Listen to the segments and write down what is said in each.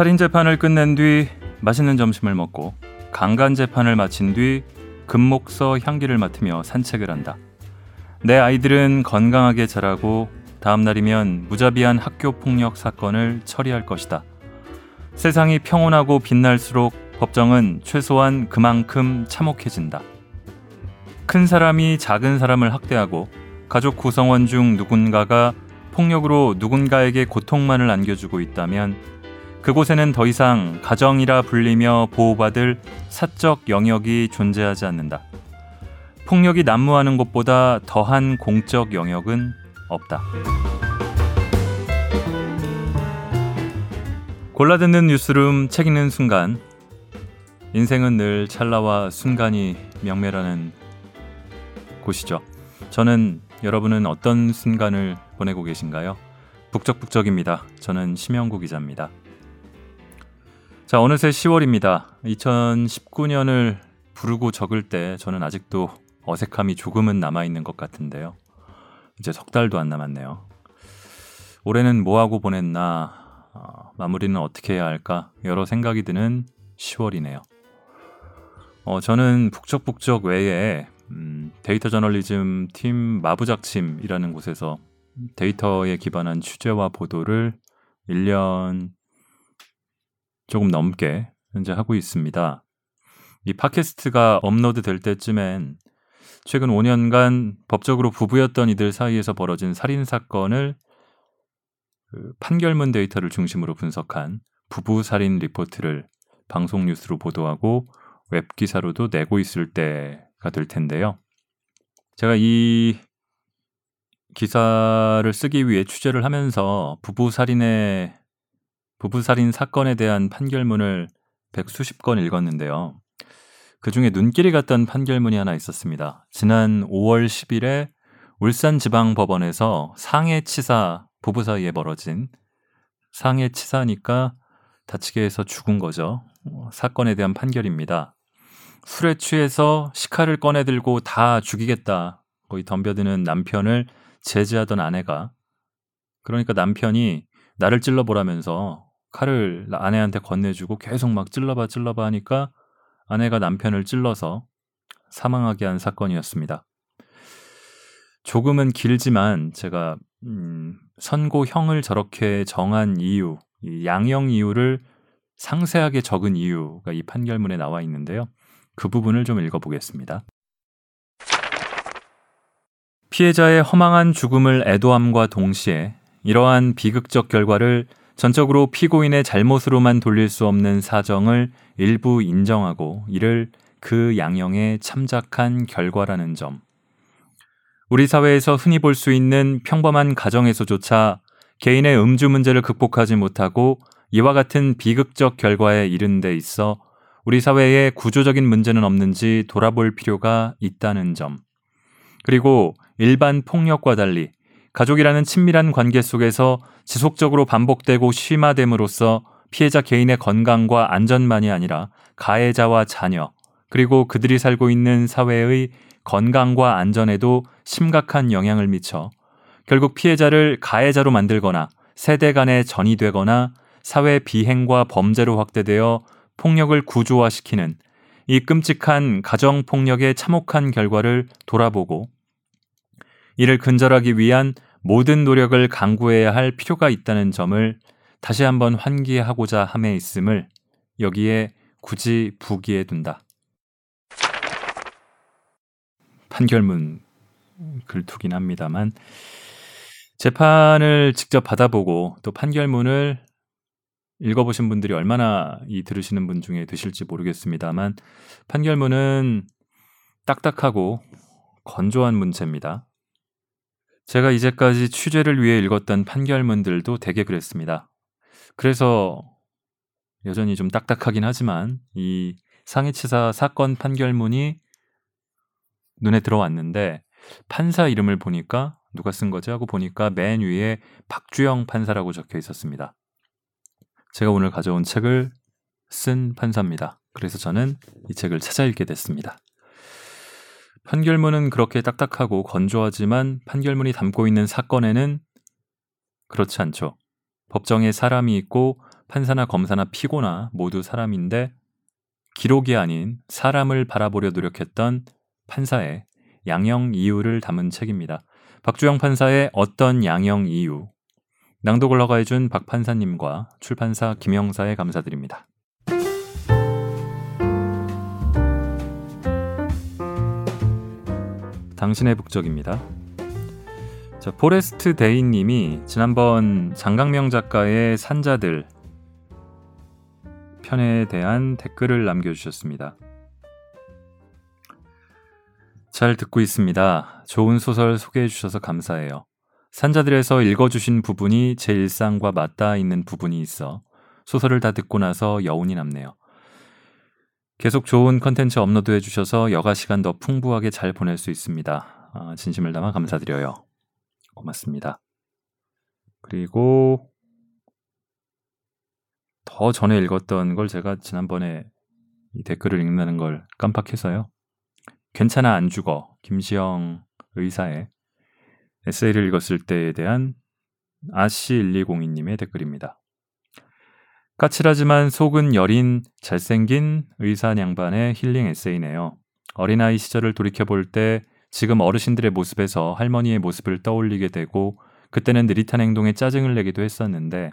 살인 재판을 끝낸 뒤 맛있는 점심을 먹고 강간 재판을 마친 뒤 금목서 향기를 맡으며 산책을 한다. 내 아이들은 건강하게 자라고 다음 날이면 무자비한 학교 폭력 사건을 처리할 것이다. 세상이 평온하고 빛날수록 법정은 최소한 그만큼 참혹해진다. 큰 사람이 작은 사람을 학대하고 가족 구성원 중 누군가가 폭력으로 누군가에게 고통만을 안겨주고 있다면 그곳에는 더 이상 가정이라 불리며 보호받을 사적 영역이 존재하지 않는다. 폭력이 난무하는 것보다 더한 공적 영역은 없다. 골라듣는 뉴스룸 책 읽는 순간 인생은 늘 찰나와 순간이 명매라는 곳이죠. 저는 여러분은 어떤 순간을 보내고 계신가요? 북적북적입니다. 저는 심영구 기자입니다. 자, 어느새 10월입니다. 2019년을 부르고 적을 때 저는 아직도 어색함이 조금은 남아있는 것 같은데요. 이제 석 달도 안 남았네요. 올해는 뭐하고 보냈나, 어, 마무리는 어떻게 해야 할까, 여러 생각이 드는 10월이네요. 어, 저는 북적북적 외에 음, 데이터 저널리즘 팀 마부작침이라는 곳에서 데이터에 기반한 취재와 보도를 1년 조금 넘게 현재 하고 있습니다. 이 팟캐스트가 업로드 될 때쯤엔 최근 5년간 법적으로 부부였던 이들 사이에서 벌어진 살인 사건을 그 판결문 데이터를 중심으로 분석한 부부 살인 리포트를 방송 뉴스로 보도하고 웹 기사로도 내고 있을 때가 될 텐데요. 제가 이 기사를 쓰기 위해 취재를 하면서 부부 살인의 부부 살인 사건에 대한 판결문을 백수십 건 읽었는데요. 그 중에 눈길이 갔던 판결문이 하나 있었습니다. 지난 5월 10일에 울산지방법원에서 상해치사 부부 사이에 벌어진 상해치사니까 다치게 해서 죽은 거죠. 사건에 대한 판결입니다. 술에 취해서 식칼을 꺼내 들고 다 죽이겠다. 거의 덤벼드는 남편을 제지하던 아내가 그러니까 남편이 나를 찔러보라면서 칼을 아내한테 건네주고 계속 막 찔러봐 찔러봐 하니까 아내가 남편을 찔러서 사망하게 한 사건이었습니다. 조금은 길지만 제가 음, 선고형을 저렇게 정한 이유, 이 양형 이유를 상세하게 적은 이유가 이 판결문에 나와 있는데요. 그 부분을 좀 읽어보겠습니다. 피해자의 허망한 죽음을 애도함과 동시에 이러한 비극적 결과를 전적으로 피고인의 잘못으로만 돌릴 수 없는 사정을 일부 인정하고 이를 그 양형에 참작한 결과라는 점. 우리 사회에서 흔히 볼 수 있는 평범한 가정에서조차 개인의 음주 문제를 극복하지 못하고 이와 같은 비극적 결과에 이른 데 있어 우리 사회에 구조적인 문제는 없는지 돌아볼 필요가 있다는 점. 그리고 일반 폭력과 달리 가족이라는 친밀한 관계 속에서 지속적으로 반복되고 심화됨으로써 피해자 개인의 건강과 안전만이 아니라 가해자와 자녀, 그리고 그들이 살고 있는 사회의 건강과 안전에도 심각한 영향을 미쳐 결국 피해자를 가해자로 만들거나 세대 간에 전이되거나 사회 비행과 범죄로 확대되어 폭력을 구조화시키는 이 끔찍한 가정폭력의 참혹한 결과를 돌아보고 이를 근절하기 위한 모든 노력을 강구해야 할 필요가 있다는 점을 다시 한번 환기하고자 함에 있음을 여기에 굳이 부기에 둔다. 판결문 글투긴 합니다만 재판을 직접 받아보고 또 판결문을 읽어보신 분들이 얼마나 이 들으시는 분 중에 드실지 모르겠습니다만 판결문은 딱딱하고 건조한 문체입니다. 제가 이제까지 취재를 위해 읽었던 판결문들도 대개 그랬습니다. 그래서 여전히 좀 딱딱하긴 하지만 이 상해치사 사건 판결문이 눈에 들어왔는데 판사 이름을 보니까 누가 쓴 거지 하고 보니까 맨 위에 박주영 판사라고 적혀 있었습니다. 제가 오늘 가져온 책을 쓴 판사입니다. 그래서 저는 이 책을 찾아 읽게 됐습니다. 판결문은 그렇게 딱딱하고 건조하지만 판결문이 담고 있는 사건에는 그렇지 않죠. 법정에 사람이 있고 판사나 검사나 피고나 모두 사람인데 기록이 아닌 사람을 바라보려 노력했던 판사의 양형 이유를 담은 책입니다. 박주영 판사의 어떤 양형 이유 낭독을 허가해준 박 판사님과 출판사 김영사에 감사드립니다. 당신의 북적입니다. 자, 포레스트 데이 님이 지난번 장강명 작가의 산자들 편에 대한 댓글을 남겨주셨습니다. 잘 듣고 있습니다. 좋은 소설 소개해 주셔서 감사해요. 산자들에서 읽어주신 부분이 제 일상과 맞닿아 있는 부분이 있어 소설을 다 듣고 나서 여운이 남네요. 계속 좋은 컨텐츠 업로드해 주셔서 여가 시간 더 풍부하게 잘 보낼 수 있습니다. 아, 진심을 담아 감사드려요. 고맙습니다. 그리고 더 전에 읽었던 걸 제가 지난번에 이 댓글을 읽는다는 걸 깜빡해서요. 괜찮아 안 죽어 김시영 의사의 에세이를 읽었을 때에 대한 아씨1202님의 댓글입니다. 까칠하지만 속은 여린 잘생긴 의사 양반의 힐링 에세이네요. 어린아이 시절을 돌이켜볼 때 지금 어르신들의 모습에서 할머니의 모습을 떠올리게 되고 그때는 느릿한 행동에 짜증을 내기도 했었는데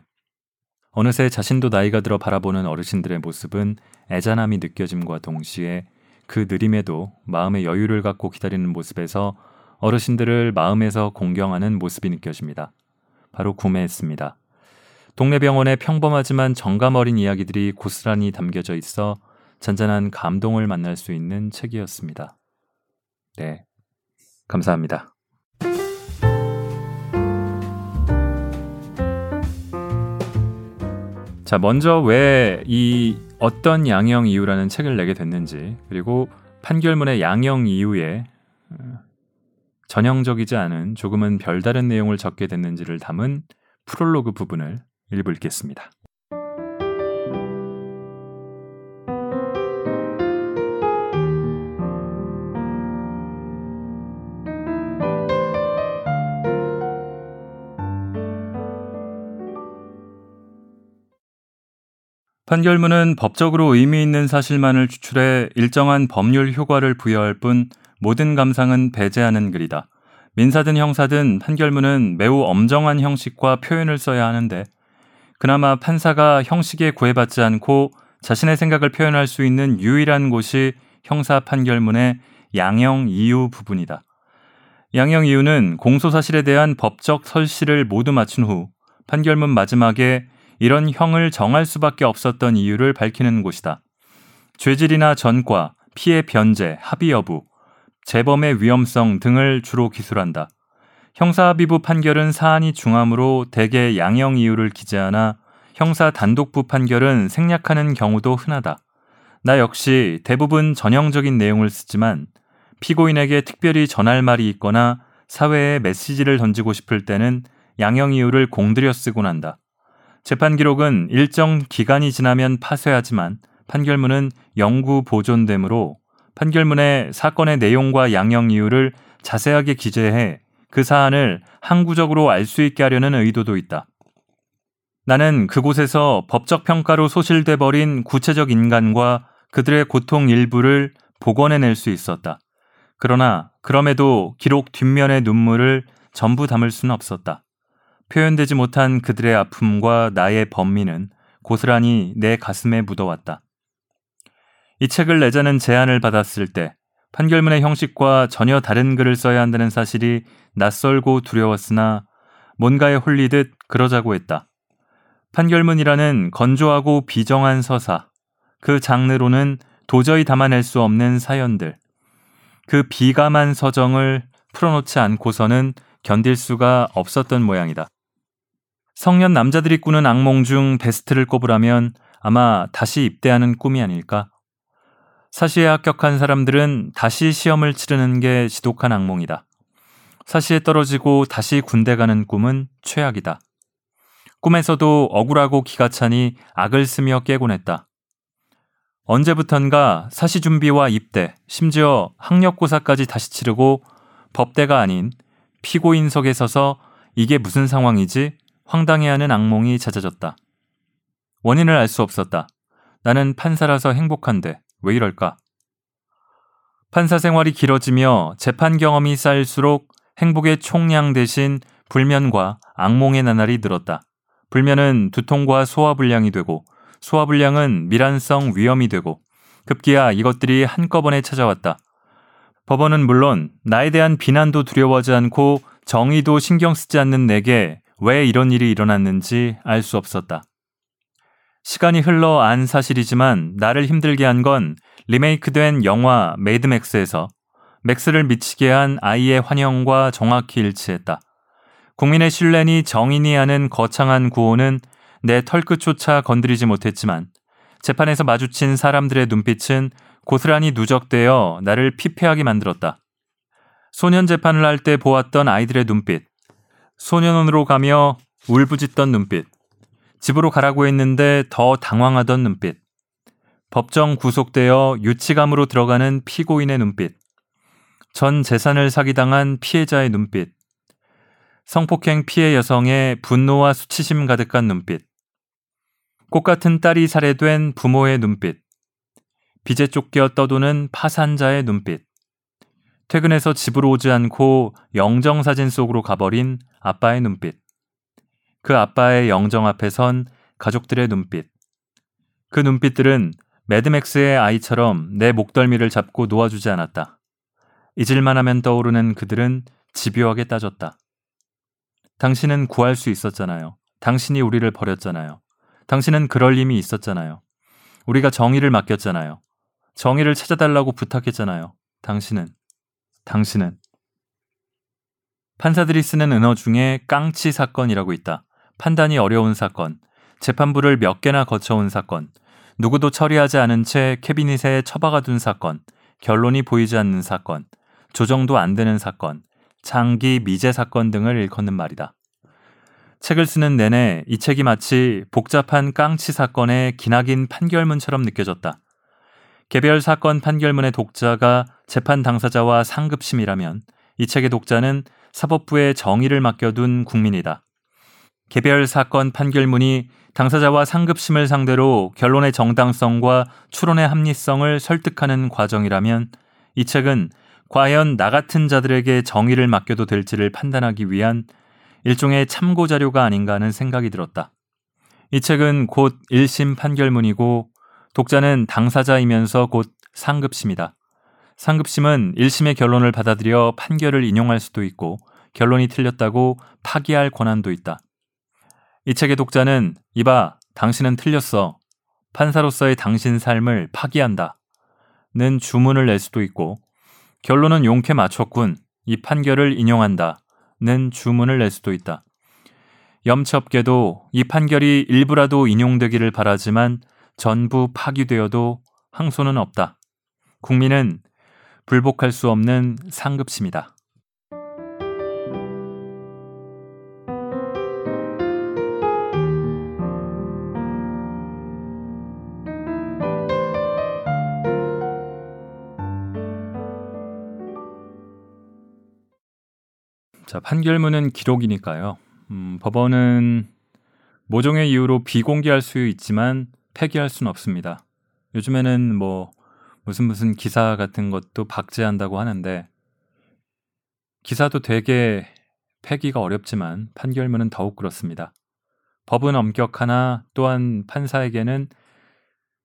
어느새 자신도 나이가 들어 바라보는 어르신들의 모습은 애잔함이 느껴짐과 동시에 그 느림에도 마음의 여유를 갖고 기다리는 모습에서 어르신들을 마음에서 공경하는 모습이 느껴집니다. 바로 구매했습니다. 동네 병원의 평범하지만 정감 어린 이야기들이 고스란히 담겨져 있어 잔잔한 감동을 만날 수 있는 책이었습니다. 네. 감사합니다. 자, 먼저 왜 이 어떤 양형 이유라는 책을 내게 됐는지, 그리고 판결문의 양형 이유에 어, 전형적이지 않은 조금은 별다른 내용을 적게 됐는지를 담은 프롤로그 부분을 일부 읽겠습니다. 판결문은 법적으로 의미 있는 사실만을 추출해 일정한 법률 효과를 부여할 뿐 모든 감상은 배제하는 글이다. 민사든 형사든 판결문은 매우 엄정한 형식과 표현을 써야 하는데 그나마 판사가 형식에 구애받지 않고 자신의 생각을 표현할 수 있는 유일한 곳이 형사 판결문의 양형 이유 부분이다. 양형 이유는 공소 사실에 대한 법적 설실을 모두 마친 후 판결문 마지막에 이런 형을 정할 수밖에 없었던 이유를 밝히는 곳이다. 죄질이나 전과, 피해 변제, 합의 여부, 재범의 위험성 등을 주로 기술한다. 형사합의부 판결은 사안이 중함으로 대개 양형 이유를 기재하나 형사 단독부 판결은 생략하는 경우도 흔하다. 나 역시 대부분 전형적인 내용을 쓰지만 피고인에게 특별히 전할 말이 있거나 사회에 메시지를 던지고 싶을 때는 양형 이유를 공들여 쓰곤 한다. 재판 기록은 일정 기간이 지나면 파쇄하지만 판결문은 영구 보존되므로 판결문의 사건의 내용과 양형 이유를 자세하게 기재해 그 사안을 항구적으로 알 수 있게 하려는 의도도 있다. 나는 그곳에서 법적 평가로 소실돼 버린 구체적 인간과 그들의 고통 일부를 복원해낼 수 있었다. 그러나 그럼에도 기록 뒷면의 눈물을 전부 담을 수는 없었다. 표현되지 못한 그들의 아픔과 나의 번민은 고스란히 내 가슴에 묻어왔다. 이 책을 내자는 제안을 받았을 때 판결문의 형식과 전혀 다른 글을 써야 한다는 사실이 낯설고 두려웠으나 뭔가에 홀리듯 그러자고 했다. 판결문이라는 건조하고 비정한 서사, 그 장르로는 도저히 담아낼 수 없는 사연들, 그 비감한 서정을 풀어놓지 않고서는 견딜 수가 없었던 모양이다. 성년 남자들이 꾸는 악몽 중 베스트를 꼽으라면 아마 다시 입대하는 꿈이 아닐까? 사시에 합격한 사람들은 다시 시험을 치르는 게 지독한 악몽이다. 사시에 떨어지고 다시 군대 가는 꿈은 최악이다. 꿈에서도 억울하고 기가 차니 악을 쓰며 깨곤 했다. 언제부턴가 사시 준비와 입대, 심지어 학력고사까지 다시 치르고 법대가 아닌 피고인석에 서서 이게 무슨 상황이지? 황당해하는 악몽이 잦아졌다. 원인을 알 수 없었다. 나는 판사라서 행복한데 왜 이럴까? 판사 생활이 길어지며 재판 경험이 쌓일수록 행복의 총량 대신 불면과 악몽의 나날이 늘었다. 불면은 두통과 소화불량이 되고 소화불량은 미란성 위험이 되고 급기야 이것들이 한꺼번에 찾아왔다. 법원은 물론 나에 대한 비난도 두려워하지 않고 정의도 신경 쓰지 않는 내게 왜 이런 일이 일어났는지 알 수 없었다. 시간이 흘러 안 사실이지만 나를 힘들게 한 건 리메이크된 영화 매드맥스에서 맥스를 미치게 한 아이의 환영과 정확히 일치했다. 국민의 신뢰니 정인이 하는 거창한 구호는 내 털끝조차 건드리지 못했지만 재판에서 마주친 사람들의 눈빛은 고스란히 누적되어 나를 피폐하게 만들었다. 소년 재판을 할 때 보았던 아이들의 눈빛, 소년원으로 가며 울부짖던 눈빛, 집으로 가라고 했는데 더 당황하던 눈빛, 법정 구속되어 유치감으로 들어가는 피고인의 눈빛, 전 재산을 사기당한 피해자의 눈빛, 성폭행 피해 여성의 분노와 수치심 가득한 눈빛, 꽃 같은 딸이 살해된 부모의 눈빛, 빚에 쫓겨 떠도는 파산자의 눈빛, 퇴근해서 집으로 오지 않고 영정사진 속으로 가버린 아빠의 눈빛, 그 아빠의 영정 앞에 선 가족들의 눈빛, 그 눈빛들은 매드맥스의 아이처럼 내 목덜미를 잡고 놓아주지 않았다. 잊을만 하면 떠오르는 그들은 집요하게 따졌다. 당신은 구할 수 있었잖아요. 당신이 우리를 버렸잖아요. 당신은 그럴 힘이 있었잖아요. 우리가 정의를 맡겼잖아요. 정의를 찾아달라고 부탁했잖아요. 당신은, 당신은. 판사들이 쓰는 은어 중에 깡치 사건이라고 있다. 판단이 어려운 사건, 재판부를 몇 개나 거쳐온 사건, 누구도 처리하지 않은 채 캐비닛에 처박아 둔 사건, 결론이 보이지 않는 사건, 조정도 안 되는 사건, 장기 미제 사건 등을 일컫는 말이다. 책을 쓰는 내내 이 책이 마치 복잡한 깡치 사건의 기나긴 판결문처럼 느껴졌다. 개별 사건 판결문의 독자가 재판 당사자와 상급심이라면 이 책의 독자는 사법부에 정의를 맡겨둔 국민이다. 개별 사건 판결문이 당사자와 상급심을 상대로 결론의 정당성과 추론의 합리성을 설득하는 과정이라면 이 책은 과연 나 같은 자들에게 정의를 맡겨도 될지를 판단하기 위한 일종의 참고 자료가 아닌가 하는 생각이 들었다. 이 책은 곧 1심 판결문이고 독자는 당사자이면서 곧 상급심이다. 상급심은 1심의 결론을 받아들여 판결을 인용할 수도 있고 결론이 틀렸다고 파기할 권한도 있다. 이 책의 독자는 이봐, 당신은 틀렸어. 판사로서의 당신 삶을 파기한다. 는 주문을 낼 수도 있고 결론은 용케 맞췄군. 이 판결을 인용한다. 는 주문을 낼 수도 있다. 염치없게도 이 판결이 일부라도 인용되기를 바라지만 전부 파기되어도 항소는 없다. 국민은 불복할 수 없는 상급심이다. 자, 판결문은 기록이니까요. 음, 법원은 모종의 이유로 비공개할 수 있지만 폐기할 수는 없습니다. 요즘에는 뭐 무슨 무슨 기사 같은 것도 박제한다고 하는데 기사도 되게 폐기가 어렵지만 판결문은 더욱 그렇습니다. 법은 엄격하나 또한 판사에게는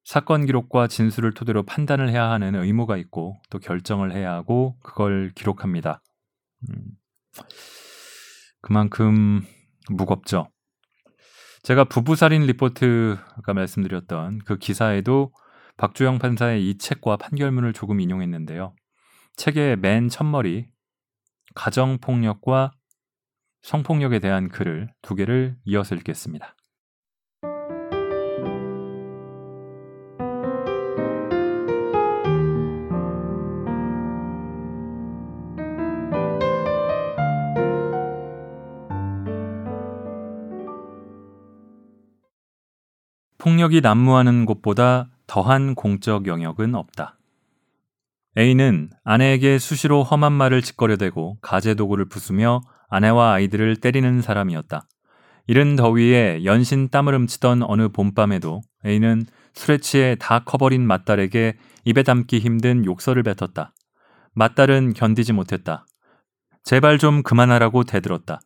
사건 기록과 진술을 토대로 판단을 해야 하는 의무가 있고 또 결정을 해야 하고 그걸 기록합니다. 음. 그만큼 무겁죠. 제가 부부살인 리포트가 말씀드렸던 그 기사에도 박주영 판사의 이 책과 판결문을 조금 인용했는데요. 책의 맨 첫머리 가정폭력과 성폭력에 대한 글을 두 개를 이어서 읽겠습니다. 폭력이 난무하는 곳보다 더한 공적 영역은 없다. A는 아내에게 수시로 험한 말을 짓거려대고 가재 도구를 부수며 아내와 아이들을 때리는 사람이었다. 이른 더위에 연신 땀을 훔치던 어느 봄밤에도 A는 술에 취해 다 커버린 맏딸에게 입에 담기 힘든 욕설을 뱉었다. 맏딸은 견디지 못했다. 제발 좀 그만하라고 대들었다.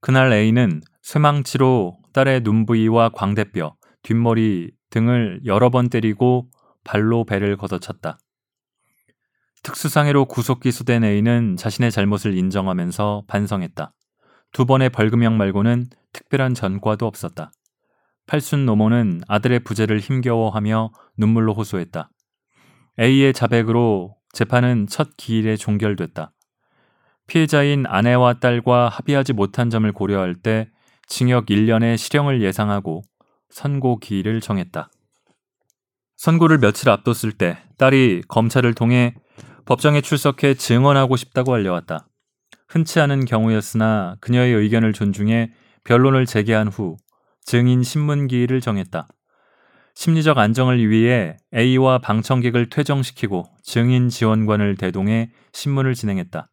그날 A는 쇠망치로 딸의 눈 부위와 광대뼈, 뒷머리 등을 여러 번 때리고 발로 배를 걷어찼다. 특수상해로 구속 기소된 A는 자신의 잘못을 인정하면서 반성했다. 두 번의 벌금형 말고는 특별한 전과도 없었다. 팔순 노모는 아들의 부재를 힘겨워하며 눈물로 호소했다. A의 자백으로 재판은 첫 기일에 종결됐다. 피해자인 아내와 딸과 합의하지 못한 점을 고려할 때 징역 1년의 실형을 예상하고 선고 기일을 정했다. 선고를 며칠 앞뒀을 때 딸이 검찰을 통해 법정에 출석해 증언하고 싶다고 알려왔다. 흔치 않은 경우였으나 그녀의 의견을 존중해 변론을 재개한 후 증인 신문기일을 정했다. 심리적 안정을 위해 A와 방청객을 퇴정시키고 증인 지원관을 대동해 신문을 진행했다.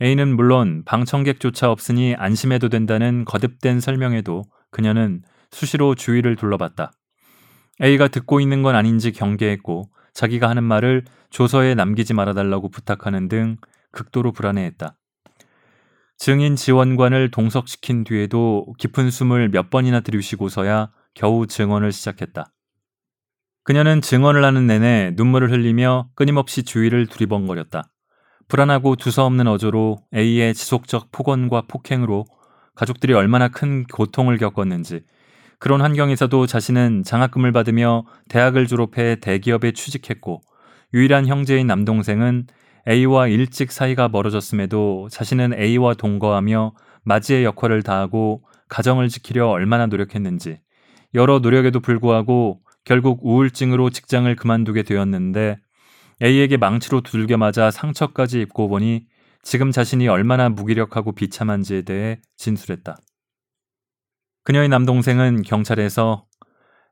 A는 물론 방청객조차 없으니 안심해도 된다는 거듭된 설명에도 그녀는 수시로 주위를 둘러봤다. A가 듣고 있는 건 아닌지 경계했고 자기가 하는 말을 조서에 남기지 말아달라고 부탁하는 등 극도로 불안해했다. 증인 지원관을 동석시킨 뒤에도 깊은 숨을 몇 번이나 들이쉬고서야 겨우 증언을 시작했다. 그녀는 증언을 하는 내내 눈물을 흘리며 끊임없이 주위를 두리번거렸다. 불안하고 두서없는 어조로 A의 지속적 폭언과 폭행으로 가족들이 얼마나 큰 고통을 겪었는지 그런 환경에서도 자신은 장학금을 받으며 대학을 졸업해 대기업에 취직했고 유일한 형제인 남동생은 A와 일찍 사이가 멀어졌음에도 자신은 A와 동거하며 맞이의 역할을 다하고 가정을 지키려 얼마나 노력했는지 여러 노력에도 불구하고 결국 우울증으로 직장을 그만두게 되었는데 A에게 망치로 두들겨 맞아 상처까지 입고 보니 지금 자신이 얼마나 무기력하고 비참한지에 대해 진술했다. 그녀의 남동생은 경찰에서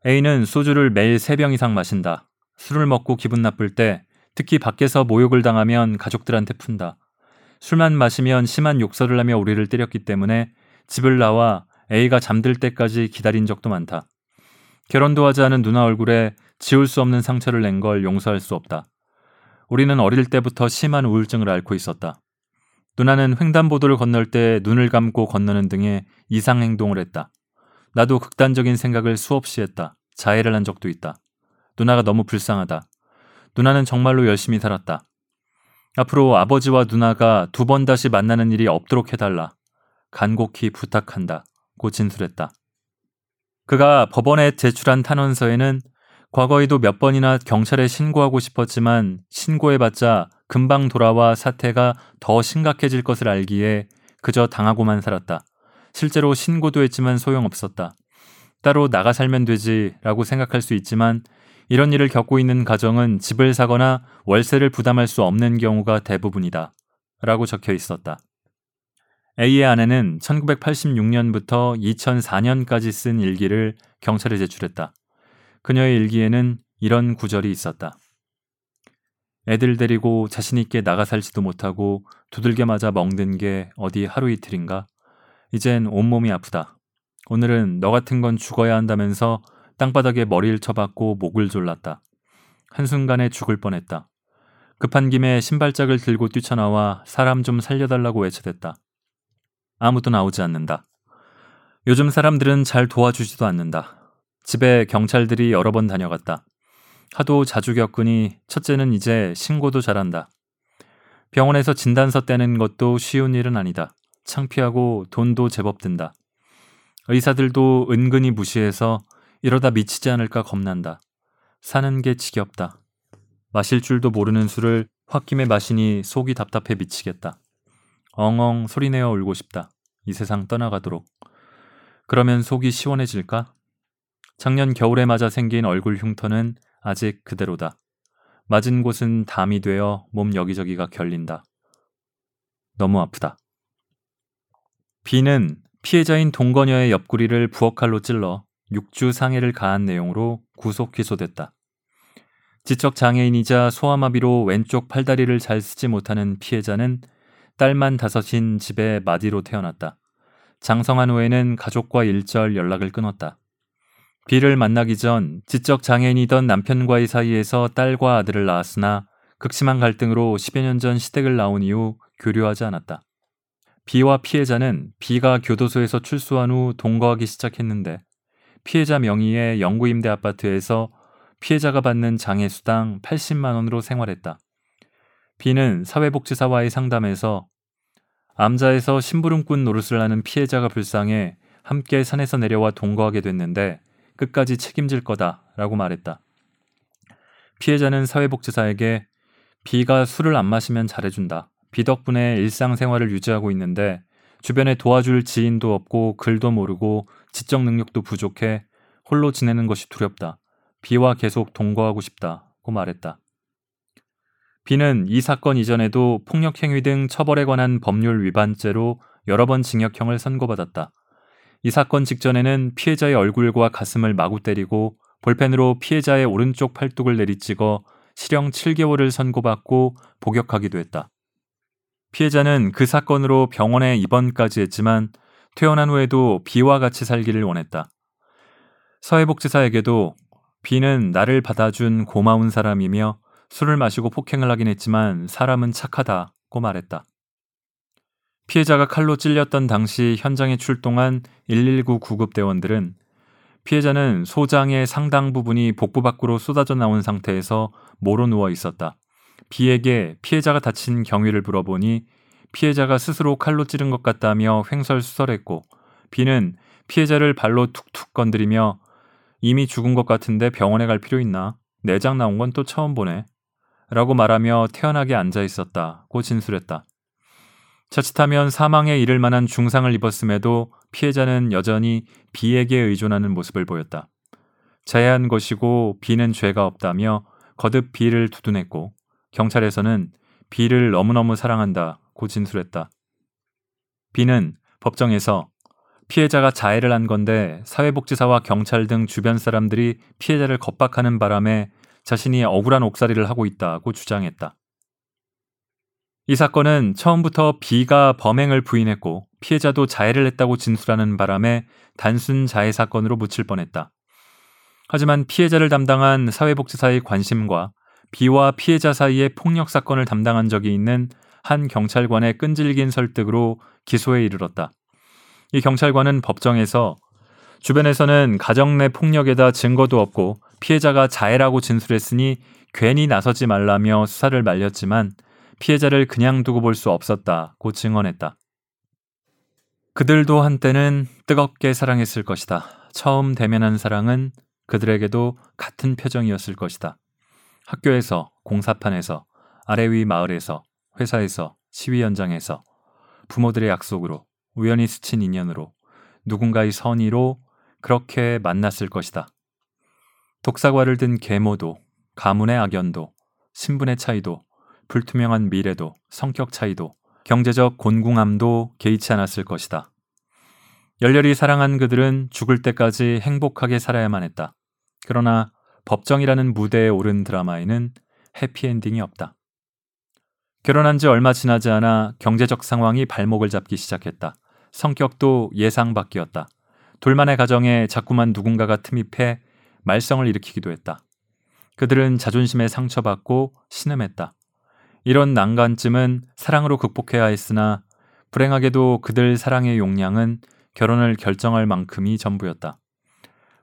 A는 소주를 매일 3병 이상 마신다. 술을 먹고 기분 나쁠 때 특히 밖에서 모욕을 당하면 가족들한테 푼다. 술만 마시면 심한 욕설을 하며 우리를 때렸기 때문에 집을 나와 A가 잠들 때까지 기다린 적도 많다. 결혼도 하지 않은 누나 얼굴에 지울 수 없는 상처를 낸 걸 용서할 수 없다. 우리는 어릴 때부터 심한 우울증을 앓고 있었다. 누나는 횡단보도를 건널 때 눈을 감고 건너는 등의 이상 행동을 했다. 나도 극단적인 생각을 수없이 했다. 자해를 한 적도 있다. 누나가 너무 불쌍하다. 누나는 정말로 열심히 살았다. 앞으로 아버지와 누나가 두 번 다시 만나는 일이 없도록 해달라. 간곡히 부탁한다. 고 진술했다. 그가 법원에 제출한 탄원서에는 과거에도 몇 번이나 경찰에 신고하고 싶었지만 신고해봤자 금방 돌아와 사태가 더 심각해질 것을 알기에 그저 당하고만 살았다. 실제로 신고도 했지만 소용없었다. 따로 나가 살면 되지 라고 생각할 수 있지만 이런 일을 겪고 있는 가정은 집을 사거나 월세를 부담할 수 없는 경우가 대부분이다. 라고 적혀 있었다. A의 아내는 1986년부터 2004년까지 쓴 일기를 경찰에 제출했다. 그녀의 일기에는 이런 구절이 있었다. 애들 데리고 자신있게 나가 살지도 못하고 두들겨 맞아 멍든 게 어디 하루 이틀인가? 이젠 온몸이 아프다. 오늘은 너 같은 건 죽어야 한다면서 땅바닥에 머리를 쳐박고 목을 졸랐다. 한순간에 죽을 뻔했다. 급한 김에 신발짝을 들고 뛰쳐나와 사람 좀 살려달라고 외쳐댔다. 아무도 나오지 않는다. 요즘 사람들은 잘 도와주지도 않는다. 집에 경찰들이 여러 번 다녀갔다. 하도 자주 겪으니 첫째는 이제 신고도 잘한다. 병원에서 진단서 떼는 것도 쉬운 일은 아니다. 창피하고 돈도 제법 든다. 의사들도 은근히 무시해서 이러다 미치지 않을까 겁난다. 사는 게 지겹다. 마실 줄도 모르는 술을 홧김에 마시니 속이 답답해 미치겠다. 엉엉 소리내어 울고 싶다. 이 세상 떠나가도록. 그러면 속이 시원해질까? 작년 겨울에 맞아 생긴 얼굴 흉터는 아직 그대로다. 맞은 곳은 담이 되어 몸 여기저기가 결린다. 너무 아프다. B는 피해자인 동거녀의 옆구리를 부엌칼로 찔러 6주 상해를 가한 내용으로 구속 기소됐다. 지적 장애인이자 소아마비로 왼쪽 팔다리를 잘 쓰지 못하는 피해자는 딸만 다섯인 집에 마디로 태어났다. 장성한 후에는 가족과 일절 연락을 끊었다. 비를 만나기 전 지적 장애인이던 남편과의 사이에서 딸과 아들을 낳았으나 극심한 갈등으로 10여 년 전 시댁을 나온 이후 교류하지 않았다. 비와 피해자는 비가 교도소에서 출소한 후 동거하기 시작했는데 피해자 명의의 영구 임대 아파트에서 피해자가 받는 장애 수당 80만 원으로 생활했다. 비는 사회복지사와의 상담에서 암자에서 심부름꾼 노릇을 하는 피해자가 불쌍해 함께 산에서 내려와 동거하게 됐는데 끝까지 책임질 거다라고 말했다. 피해자는 사회복지사에게 비가 술을 안 마시면 잘해준다. 비 덕분에 일상생활을 유지하고 있는데 주변에 도와줄 지인도 없고 글도 모르고 지적 능력도 부족해 홀로 지내는 것이 두렵다. 비와 계속 동거하고 싶다고 말했다. 비는 이 사건 이전에도 폭력행위 등 처벌에 관한 법률 위반죄로 여러 번 징역형을 선고받았다. 이 사건 직전에는 피해자의 얼굴과 가슴을 마구 때리고 볼펜으로 피해자의 오른쪽 팔뚝을 내리찍어 실형 7개월을 선고받고 복역하기도 했다. 피해자는 그 사건으로 병원에 입원까지 했지만 퇴원한 후에도 비와 같이 살기를 원했다. 사회복지사에게도 비는 나를 받아준 고마운 사람이며 술을 마시고 폭행을 하긴 했지만 사람은 착하다고 말했다. 피해자가 칼로 찔렸던 당시 현장에 출동한 119 구급대원들은 피해자는 소장의 상당 부분이 복부 밖으로 쏟아져 나온 상태에서 모로 누워 있었다. 비에게 피해자가 다친 경위를 물어보니 피해자가 스스로 칼로 찌른 것 같다며 횡설수설했고 비는 피해자를 발로 툭툭 건드리며 이미 죽은 것 같은데 병원에 갈 필요 있나? 내장 나온 건 또 처음 보네. 라고 말하며 태연하게 앉아 있었다고 진술했다. 자칫하면 사망에 이를 만한 중상을 입었음에도 피해자는 여전히 비에게 의존하는 모습을 보였다. 자해한 것이고 비는 죄가 없다며 거듭 비를 두둔했고 경찰에서는 비를 너무너무 사랑한다 고 진술했다. 비는 법정에서 피해자가 자해를 한 건데 사회복지사와 경찰 등 주변 사람들이 피해자를 겁박하는 바람에 자신이 억울한 옥살이를 하고 있다고 주장했다. 이 사건은 처음부터 B가 범행을 부인했고 피해자도 자해를 했다고 진술하는 바람에 단순 자해 사건으로 묻힐 뻔했다. 하지만 피해자를 담당한 사회복지사의 관심과 B와 피해자 사이의 폭력 사건을 담당한 적이 있는 한 경찰관의 끈질긴 설득으로 기소에 이르렀다. 이 경찰관은 법정에서 주변에서는 가정 내 폭력에다 증거도 없고 피해자가 자해라고 진술했으니 괜히 나서지 말라며 수사를 말렸지만 피해자를 그냥 두고 볼 수 없었다고 증언했다. 그들도 한때는 뜨겁게 사랑했을 것이다. 처음 대면한 사랑은 그들에게도 같은 표정이었을 것이다. 학교에서, 공사판에서, 아래 위 마을에서, 회사에서, 시위 현장에서, 부모들의 약속으로, 우연히 스친 인연으로, 누군가의 선의로 그렇게 만났을 것이다. 독사과를 든 계모도, 가문의 악연도, 신분의 차이도, 불투명한 미래도, 성격 차이도, 경제적 곤궁함도 개의치 않았을 것이다. 열렬히 사랑한 그들은 죽을 때까지 행복하게 살아야만 했다. 그러나 법정이라는 무대에 오른 드라마에는 해피엔딩이 없다. 결혼한 지 얼마 지나지 않아 경제적 상황이 발목을 잡기 시작했다. 성격도 예상 밖이었다. 둘만의 가정에 자꾸만 누군가가 틈입해 말썽을 일으키기도 했다. 그들은 자존심에 상처받고 신음했다. 이런 난간쯤은 사랑으로 극복해야 했으나 불행하게도 그들 사랑의 용량은 결혼을 결정할 만큼이 전부였다.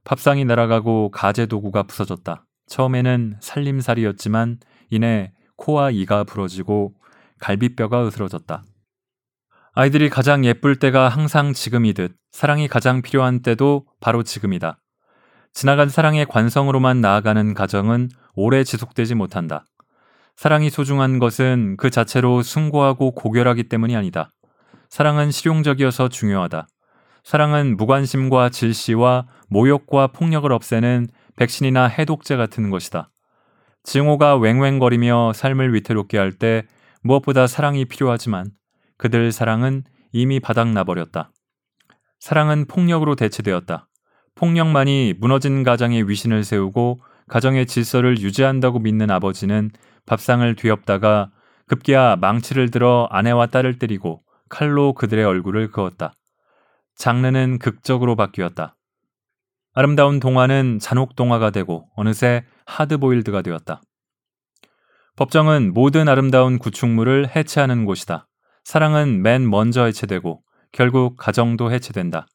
밥상이 날아가고 가재 도구가 부서졌다. 처음에는 살림살이였지만 이내 코와 이가 부러지고 갈비뼈가 으스러졌다. 아이들이 가장 예쁠 때가 항상 지금이듯 사랑이 가장 필요한 때도 바로 지금이다. 지나간 사랑의 관성으로만 나아가는 가정은 오래 지속되지 못한다. 사랑이 소중한 것은 그 자체로 숭고하고 고결하기 때문이 아니다. 사랑은 실용적이어서 중요하다. 사랑은 무관심과 질시와 모욕과 폭력을 없애는 백신이나 해독제 같은 것이다. 증오가 왱왱거리며 삶을 위태롭게 할 때 무엇보다 사랑이 필요하지만 그들 사랑은 이미 바닥나버렸다. 사랑은 폭력으로 대체되었다. 폭력만이 무너진 가정의 위신을 세우고 가정의 질서를 유지한다고 믿는 아버지는 밥상을 뒤엎다가 급기야 망치를 들어 아내와 딸을 때리고 칼로 그들의 얼굴을 그었다. 장르는 극적으로 바뀌었다. 아름다운 동화는 잔혹 동화가 되고 어느새 하드보일드가 되었다. 법정은 모든 아름다운 구축물을 해체하는 곳이다. 사랑은 맨 먼저 해체되고 결국 가정도 해체된다.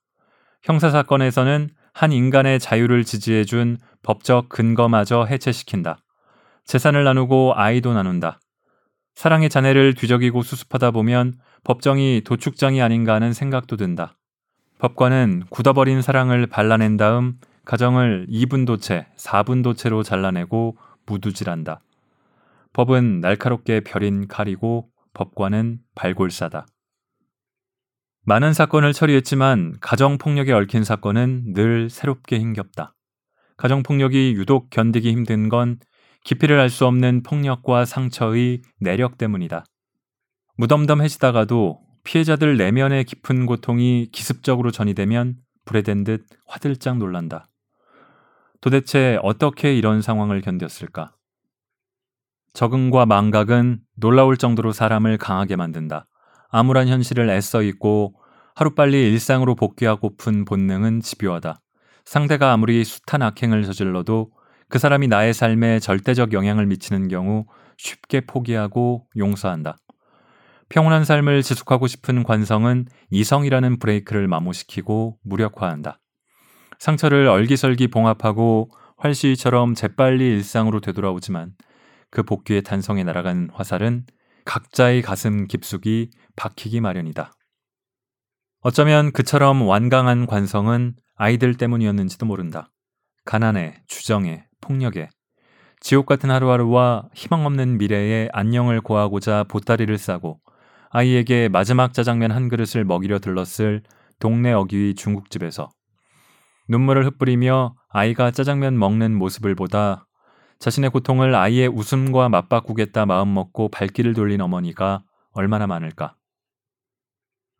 형사사건에서는 한 인간의 자유를 지지해준 법적 근거마저 해체시킨다. 재산을 나누고 아이도 나눈다. 사랑의 자네를 뒤적이고 수습하다 보면 법정이 도축장이 아닌가 하는 생각도 든다. 법관은 굳어버린 사랑을 발라낸 다음 가정을 2분도체, 4분도체로 잘라내고 무두질한다. 법은 날카롭게 벼린 칼이고 법관은 발골사다. 많은 사건을 처리했지만 가정폭력에 얽힌 사건은 늘 새롭게 힘겹다. 가정폭력이 유독 견디기 힘든 건 깊이를 알 수 없는 폭력과 상처의 내력 때문이다. 무덤덤해지다가도 피해자들 내면의 깊은 고통이 기습적으로 전이되면 불에 댄 듯 화들짝 놀란다. 도대체 어떻게 이런 상황을 견뎠을까? 적응과 망각은 놀라울 정도로 사람을 강하게 만든다. 암울한 현실을 애써 잊고 하루빨리 일상으로 복귀하고픈 본능은 집요하다. 상대가 아무리 숱한 악행을 저질러도 그 사람이 나의 삶에 절대적 영향을 미치는 경우 쉽게 포기하고 용서한다. 평온한 삶을 지속하고 싶은 관성은 이성이라는 브레이크를 마모시키고 무력화한다. 상처를 얼기설기 봉합하고 활시위처럼 재빨리 일상으로 되돌아오지만 그 복귀의 탄성에 날아간 화살은 각자의 가슴 깊숙이 박히기 마련이다. 어쩌면 그처럼 완강한 관성은 아이들 때문이었는지도 모른다. 가난에, 주정에, 폭력에, 지옥 같은 하루하루와 희망 없는 미래에 안녕을 고하고자 보따리를 싸고 아이에게 마지막 짜장면 한 그릇을 먹이려 들렀을 동네 어귀 중국집에서 눈물을 흩뿌리며 아이가 짜장면 먹는 모습을 보다 자신의 고통을 아이의 웃음과 맞바꾸겠다 마음먹고 발길을 돌린 어머니가 얼마나 많을까.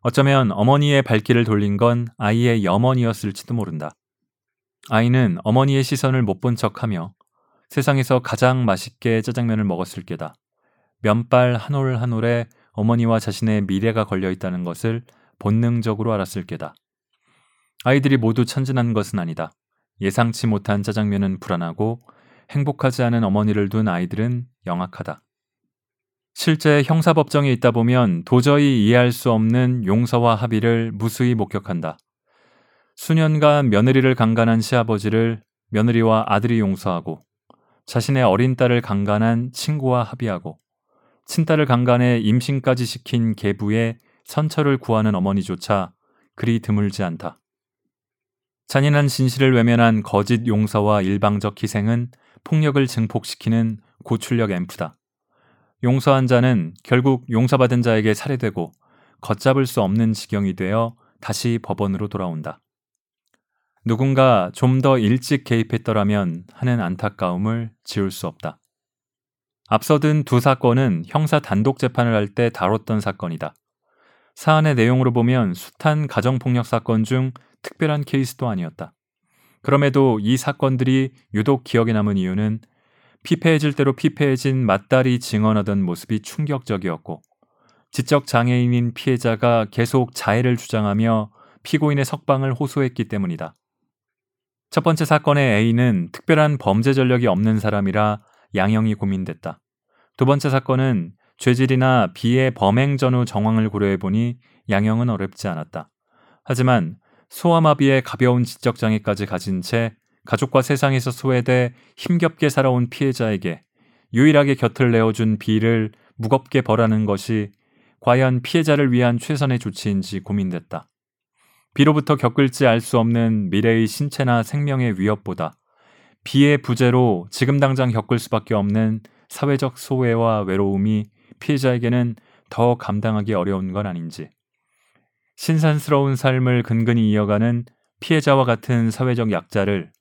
어쩌면 어머니의 발길을 돌린 건 아이의 염원이었을지도 모른다. 아이는 어머니의 시선을 못 본 척하며 세상에서 가장 맛있게 짜장면을 먹었을 게다. 면발 한 올 한 올에 어머니와 자신의 미래가 걸려 있다는 것을 본능적으로 알았을 게다. 아이들이 모두 천진한 것은 아니다. 예상치 못한 짜장면은 불안하고 행복하지 않은 어머니를 둔 아이들은 영악하다. 실제 형사법정에 있다 보면 도저히 이해할 수 없는 용서와 합의를 무수히 목격한다. 수년간 며느리를 강간한 시아버지를 며느리와 아들이 용서하고 자신의 어린 딸을 강간한 친구와 합의하고 친딸을 강간해 임신까지 시킨 계부의 선처를 구하는 어머니조차 그리 드물지 않다. 잔인한 진실을 외면한 거짓 용서와 일방적 희생은 폭력을 증폭시키는 고출력 앰프다. 용서한 자는 결국 용서받은 자에게 살해되고 걷잡을 수 없는 지경이 되어 다시 법원으로 돌아온다. 누군가 좀 더 일찍 개입했더라면 하는 안타까움을 지울 수 없다. 앞서 든 두 사건은 형사 단독 재판을 할 때 다뤘던 사건이다. 사안의 내용으로 보면 숱한 가정폭력 사건 중 특별한 케이스도 아니었다. 그럼에도 이 사건들이 유독 기억에 남은 이유는 피폐해질 대로 피폐해진 맏딸이 증언하던 모습이 충격적이었고 지적 장애인인 피해자가 계속 자해를 주장하며 피고인의 석방을 호소했기 때문이다. 첫 번째 사건의 A는 특별한 범죄 전력이 없는 사람이라 양형이 고민됐다. 두 번째 사건은 죄질이나 B의 범행 전후 정황을 고려해 보니 양형은 어렵지 않았다. 하지만 소아마비의 가벼운 지적 장애까지 가진 채 가족과 세상에서 소외돼 힘겹게 살아온 피해자에게 유일하게 곁을 내어준 B를 무겁게 벌하는 것이 과연 피해자를 위한 최선의 조치인지 고민됐다. B로부터 겪을지 알 수 없는 미래의 신체나 생명의 위협보다 B의 부재로 지금 당장 겪을 수밖에 없는 사회적 소외와 외로움이 피해자에게는 더 감당하기 어려운 건 아닌지. 신산스러운 삶을 근근히 이어가는 피해자와 같은 사회적 약자를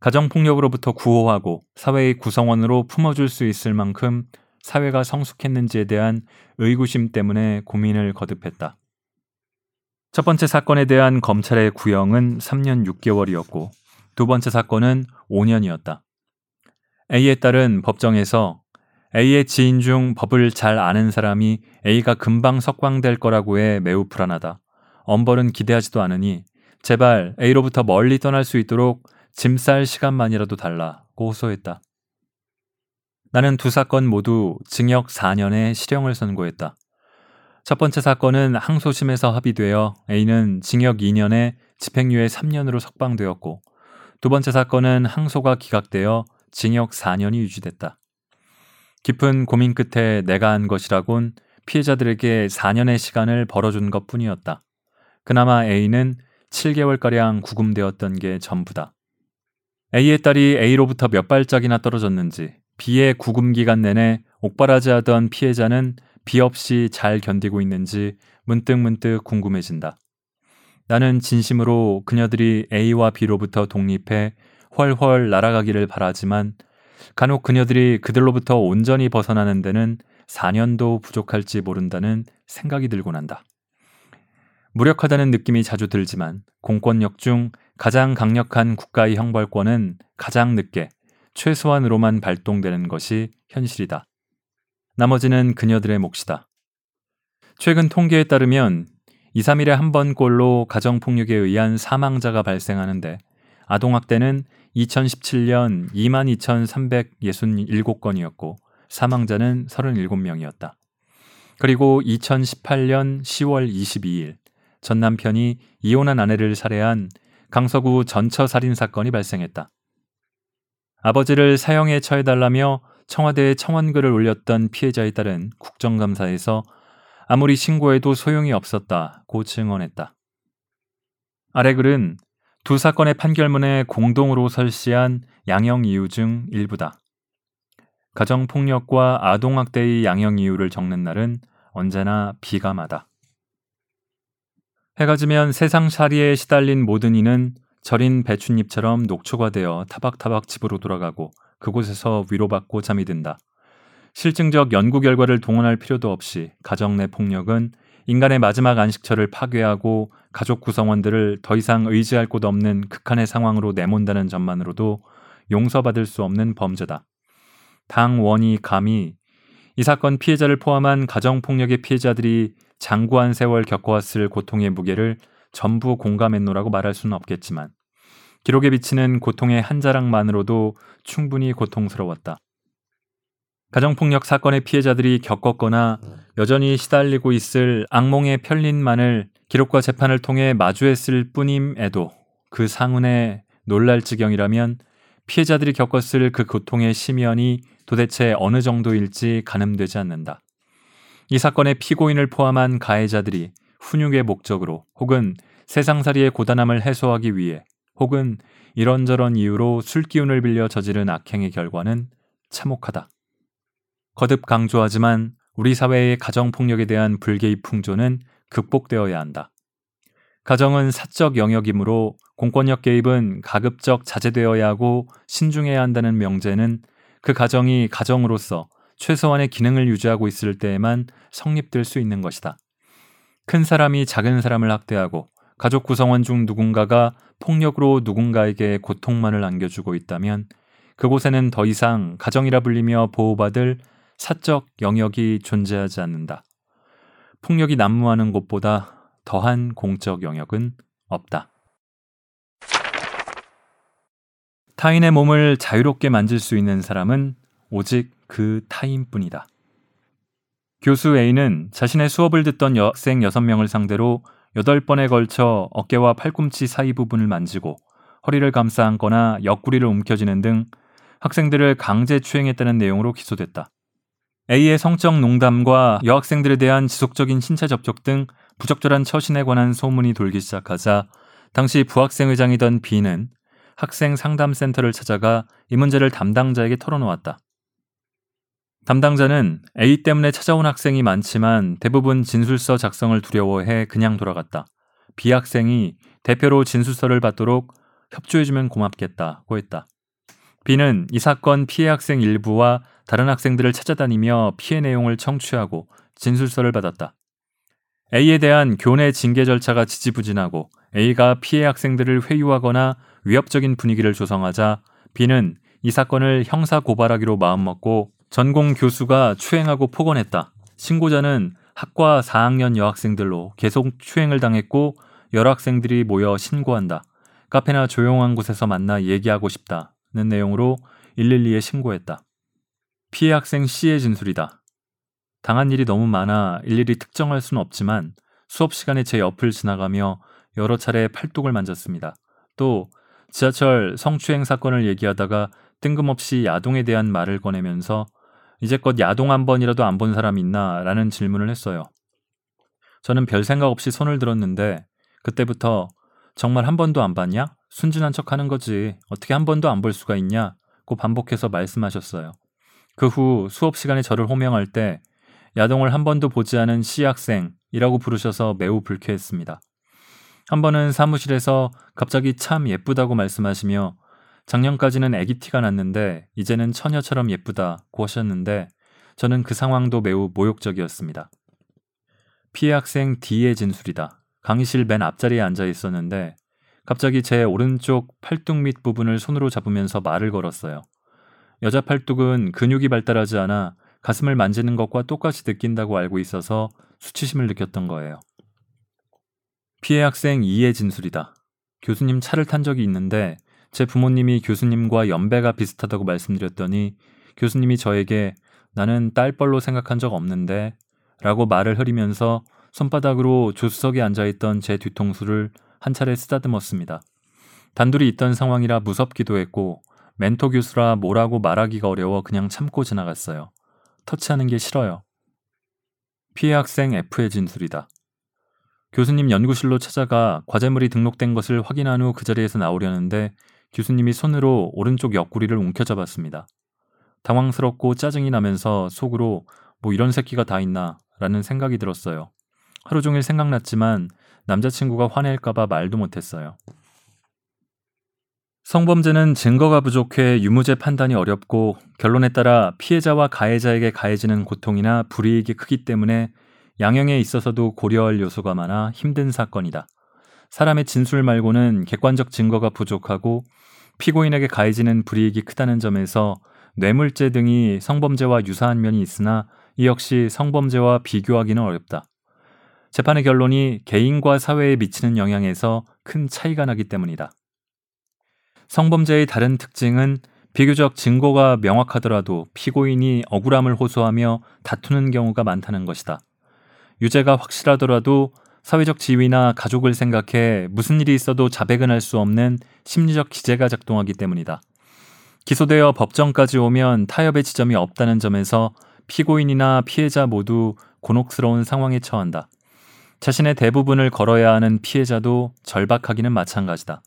가정폭력으로부터 구호하고 사회의 구성원으로 품어줄 수 있을 만큼 사회가 성숙했는지에 대한 의구심 때문에 고민을 거듭했다. 첫 번째 사건에 대한 검찰의 구형은 3년 6개월이었고 두 번째 사건은 5년이었다. A에 따른 법정에서 A의 지인 중 법을 잘 아는 사람이 A가 금방 석방될 거라고 해 매우 불안하다. 엄벌은 기대하지도 않으니 제발 A로부터 멀리 떠날 수 있도록 짐 쌀 시간만이라도 달라고 호소했다. 나는 두 사건 모두 징역 4년의 실형을 선고했다. 첫 번째 사건은 항소심에서 합의되어 A는 징역 2년에 집행유예 3년으로 석방되었고 두 번째 사건은 항소가 기각되어 징역 4년이 유지됐다. 깊은 고민 끝에 내가 한 것이라곤 피해자들에게 4년의 시간을 벌어준 것 뿐이었다. 그나마 A는 7개월가량 구금되었던 게 전부다. A의 딸이 A로부터 몇 발짝이나 떨어졌는지 B의 구금 기간 내내 옥바라지 하던 피해자는 비 없이 잘 견디고 있는지 문득문득 궁금해진다. 나는 진심으로 그녀들이 A와 B로부터 독립해 훨훨 날아가기를 바라지만 간혹 그녀들이 그들로부터 온전히 벗어나는 데는 4년도 부족할지 모른다는 생각이 들곤 한다. 무력하다는 느낌이 자주 들지만 공권력 중 가장 강력한 국가의 형벌권은 가장 늦게 최소한으로만 발동되는 것이 현실이다. 나머지는 그녀들의 몫이다. 최근 통계에 따르면 2, 3일에 한 번꼴로 가정폭력에 의한 사망자가 발생하는데 아동학대는 2017년 22,367건이었고 사망자는 37명이었다. 그리고 2018년 10월 22일 전 남편이 이혼한 아내를 살해한 강서구 전처 살인 사건이 발생했다. 아버지를 사형에 처해달라며 청와대에 청원글을 올렸던 피해자에 따른 국정감사에서 아무리 신고해도 소용이 없었다고 증언했다. 아래 글은 두 사건의 판결문에 공동으로 설시한 양형 이유 중 일부다. 가정폭력과 아동학대의 양형 이유를 적는 날은 언제나 비감하다. 해가 지면 세상살이에 시달린 모든 이는 절인 배춧잎처럼 녹초가 되어 타박타박 집으로 돌아가고 그곳에서 위로받고 잠이 든다. 실증적 연구 결과를 동원할 필요도 없이 가정 내 폭력은 인간의 마지막 안식처를 파괴하고 가족 구성원들을 더 이상 의지할 곳 없는 극한의 상황으로 내몬다는 점만으로도 용서받을 수 없는 범죄다. 당 원이 감히 이 사건 피해자를 포함한 가정폭력의 피해자들이 장구한 세월 겪어왔을 고통의 무게를 전부 공감했노라고 말할 수는 없겠지만 기록에 비치는 고통의 한 자락만으로도 충분히 고통스러웠다. 가정폭력 사건의 피해자들이 겪었거나 여전히 시달리고 있을 악몽의 편린만을 기록과 재판을 통해 마주했을 뿐임에도 그 상흔에 놀랄 지경이라면 피해자들이 겪었을 그 고통의 심연이 도대체 어느 정도일지 가늠되지 않는다. 이 사건의 피고인을 포함한 가해자들이 훈육의 목적으로 혹은 세상살이의 고단함을 해소하기 위해 혹은 이런저런 이유로 술 기운을 빌려 저지른 악행의 결과는 참혹하다. 거듭 강조하지만 우리 사회의 가정폭력에 대한 불개의 풍조는 극복되어야 한다. 가정은 사적 영역이므로 공권력 개입은 가급적 자제되어야 하고 신중해야 한다는 명제는 그 가정이 가정으로서 최소한의 기능을 유지하고 있을 때에만 성립될 수 있는 것이다. 큰 사람이 작은 사람을 학대하고 가족 구성원 중 누군가가 폭력으로 누군가에게 고통만을 안겨주고 있다면 그곳에는 더 이상 가정이라 불리며 보호받을 사적 영역이 존재하지 않는다. 폭력이 난무하는 곳보다 더한 공적 영역은 없다. 타인의 몸을 자유롭게 만질 수 있는 사람은 오직 그 타인뿐이다. 교수 A는 자신의 수업을 듣던 여학생 6명을 상대로 8번에 걸쳐 어깨와 팔꿈치 사이 부분을 만지고 허리를 감싸 안거나 옆구리를 움켜쥐는 등 학생들을 강제 추행했다는 내용으로 기소됐다. A의 성적 농담과 여학생들에 대한 지속적인 신체 접촉 등 부적절한 처신에 관한 소문이 돌기 시작하자 당시 부학생 회장이던 B는 학생 상담센터를 찾아가 이 문제를 담당자에게 털어놓았다. 담당자는 A 때문에 찾아온 학생이 많지만 대부분 진술서 작성을 두려워해 그냥 돌아갔다. B 학생이 대표로 진술서를 받도록 협조해주면 고맙겠다고 했다. B는 이 사건 피해 학생 일부와 다른 학생들을 찾아다니며 피해 내용을 청취하고 진술서를 받았다. A에 대한 교내 징계 절차가 지지부진하고 A가 피해 학생들을 회유하거나 위협적인 분위기를 조성하자 B는 이 사건을 형사 고발하기로 마음먹고 전공 교수가 추행하고 폭언했다. 신고자는 학과 4학년 여학생들로 계속 추행을 당했고 여학생들이 모여 신고한다. 카페나 조용한 곳에서 만나 얘기하고 싶다는 내용으로 112에 신고했다. 피해 학생 C의 진술이다. 당한 일이 너무 많아 일일이 특정할 수는 없지만 수업 시간에 제 옆을 지나가며 여러 차례 팔뚝을 만졌습니다. 또 지하철 성추행 사건을 얘기하다가 뜬금없이 야동에 대한 말을 꺼내면서 이제껏 야동 한 번이라도 안 본 사람 있나? 라는 질문을 했어요. 저는 별 생각 없이 손을 들었는데 그때부터 정말 한 번도 안 봤냐? 순진한 척 하는 거지. 어떻게 한 번도 안 볼 수가 있냐? 고 반복해서 말씀하셨어요. 그 후 수업 시간에 저를 호명할 때 야동을 한 번도 보지 않은 시학생이라고 부르셔서 매우 불쾌했습니다. 한 번은 사무실에서 갑자기 참 예쁘다고 말씀하시며 작년까지는 애기 티가 났는데 이제는 처녀처럼 예쁘다고 하셨는데 저는 그 상황도 매우 모욕적이었습니다. 피해 학생 D의 진술이다. 강의실 맨 앞자리에 앉아 있었는데 갑자기 제 오른쪽 팔뚝 밑 부분을 손으로 잡으면서 말을 걸었어요. 여자 팔뚝은 근육이 발달하지 않아 가슴을 만지는 것과 똑같이 느낀다고 알고 있어서 수치심을 느꼈던 거예요. 피해 학생 이의 진술이다. 교수님 차를 탄 적이 있는데 제 부모님이 교수님과 연배가 비슷하다고 말씀드렸더니 교수님이 저에게 나는 딸뻘로 생각한 적 없는데 라고 말을 흐리면서 손바닥으로 조수석에 앉아있던 제 뒤통수를 한 차례 쓰다듬었습니다. 단둘이 있던 상황이라 무섭기도 했고 멘토 교수라 뭐라고 말하기가 어려워 그냥 참고 지나갔어요. 터치하는 게 싫어요. 피해 학생 F의 진술이다. 교수님 연구실로 찾아가 과제물이 등록된 것을 확인한 후 그 자리에서 나오려는데 교수님이 손으로 오른쪽 옆구리를 움켜잡았습니다. 당황스럽고 짜증이 나면서 속으로 뭐 이런 새끼가 다 있나 라는 생각이 들었어요. 하루 종일 생각났지만 남자친구가 화낼까봐 말도 못했어요. 성범죄는 증거가 부족해 유무죄 판단이 어렵고 결론에 따라 피해자와 가해자에게 가해지는 고통이나 불이익이 크기 때문에 양형에 있어서도 고려할 요소가 많아 힘든 사건이다. 사람의 진술 말고는 객관적 증거가 부족하고 피고인에게 가해지는 불이익이 크다는 점에서 뇌물죄 등이 성범죄와 유사한 면이 있으나 이 역시 성범죄와 비교하기는 어렵다. 재판의 결론이 개인과 사회에 미치는 영향에서 큰 차이가 나기 때문이다. 성범죄의 다른 특징은 비교적 증거가 명확하더라도 피고인이 억울함을 호소하며 다투는 경우가 많다는 것이다. 유죄가 확실하더라도 사회적 지위나 가족을 생각해 무슨 일이 있어도 자백은 할 수 없는 심리적 기제가 작동하기 때문이다. 기소되어 법정까지 오면 타협의 지점이 없다는 점에서 피고인이나 피해자 모두 곤혹스러운 상황에 처한다. 자신의 대부분을 걸어야 하는 피해자도 절박하기는 마찬가지다.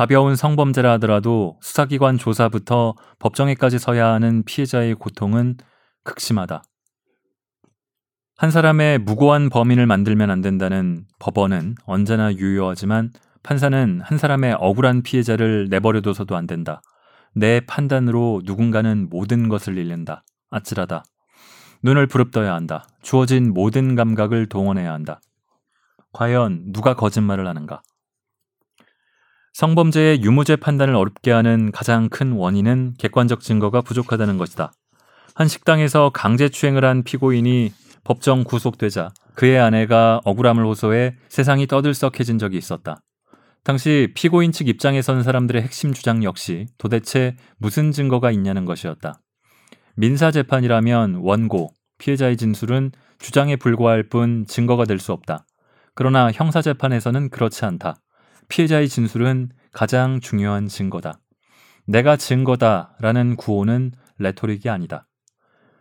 가벼운 성범죄라 하더라도 수사기관 조사부터 법정에까지 서야 하는 피해자의 고통은 극심하다. 한 사람의 무고한 범인을 만들면 안 된다는 법원은 언제나 유효하지만 판사는 한 사람의 억울한 피해자를 내버려둬서도 안 된다. 내 판단으로 누군가는 모든 것을 잃는다. 아찔하다. 눈을 부릅떠야 한다. 주어진 모든 감각을 동원해야 한다. 과연 누가 거짓말을 하는가? 성범죄의 유무죄 판단을 어렵게 하는 가장 큰 원인은 객관적 증거가 부족하다는 것이다. 한 식당에서 강제추행을 한 피고인이 법정 구속되자 그의 아내가 억울함을 호소해 세상이 떠들썩해진 적이 있었다. 당시 피고인 측 입장에 선 사람들의 핵심 주장 역시 도대체 무슨 증거가 있냐는 것이었다. 민사재판이라면 원고, 피해자의 진술은 주장에 불과할 뿐 증거가 될 수 없다. 그러나 형사재판에서는 그렇지 않다. 피해자의 진술은 가장 중요한 증거다. 내가 증거다 라는 구호는 레토릭이 아니다.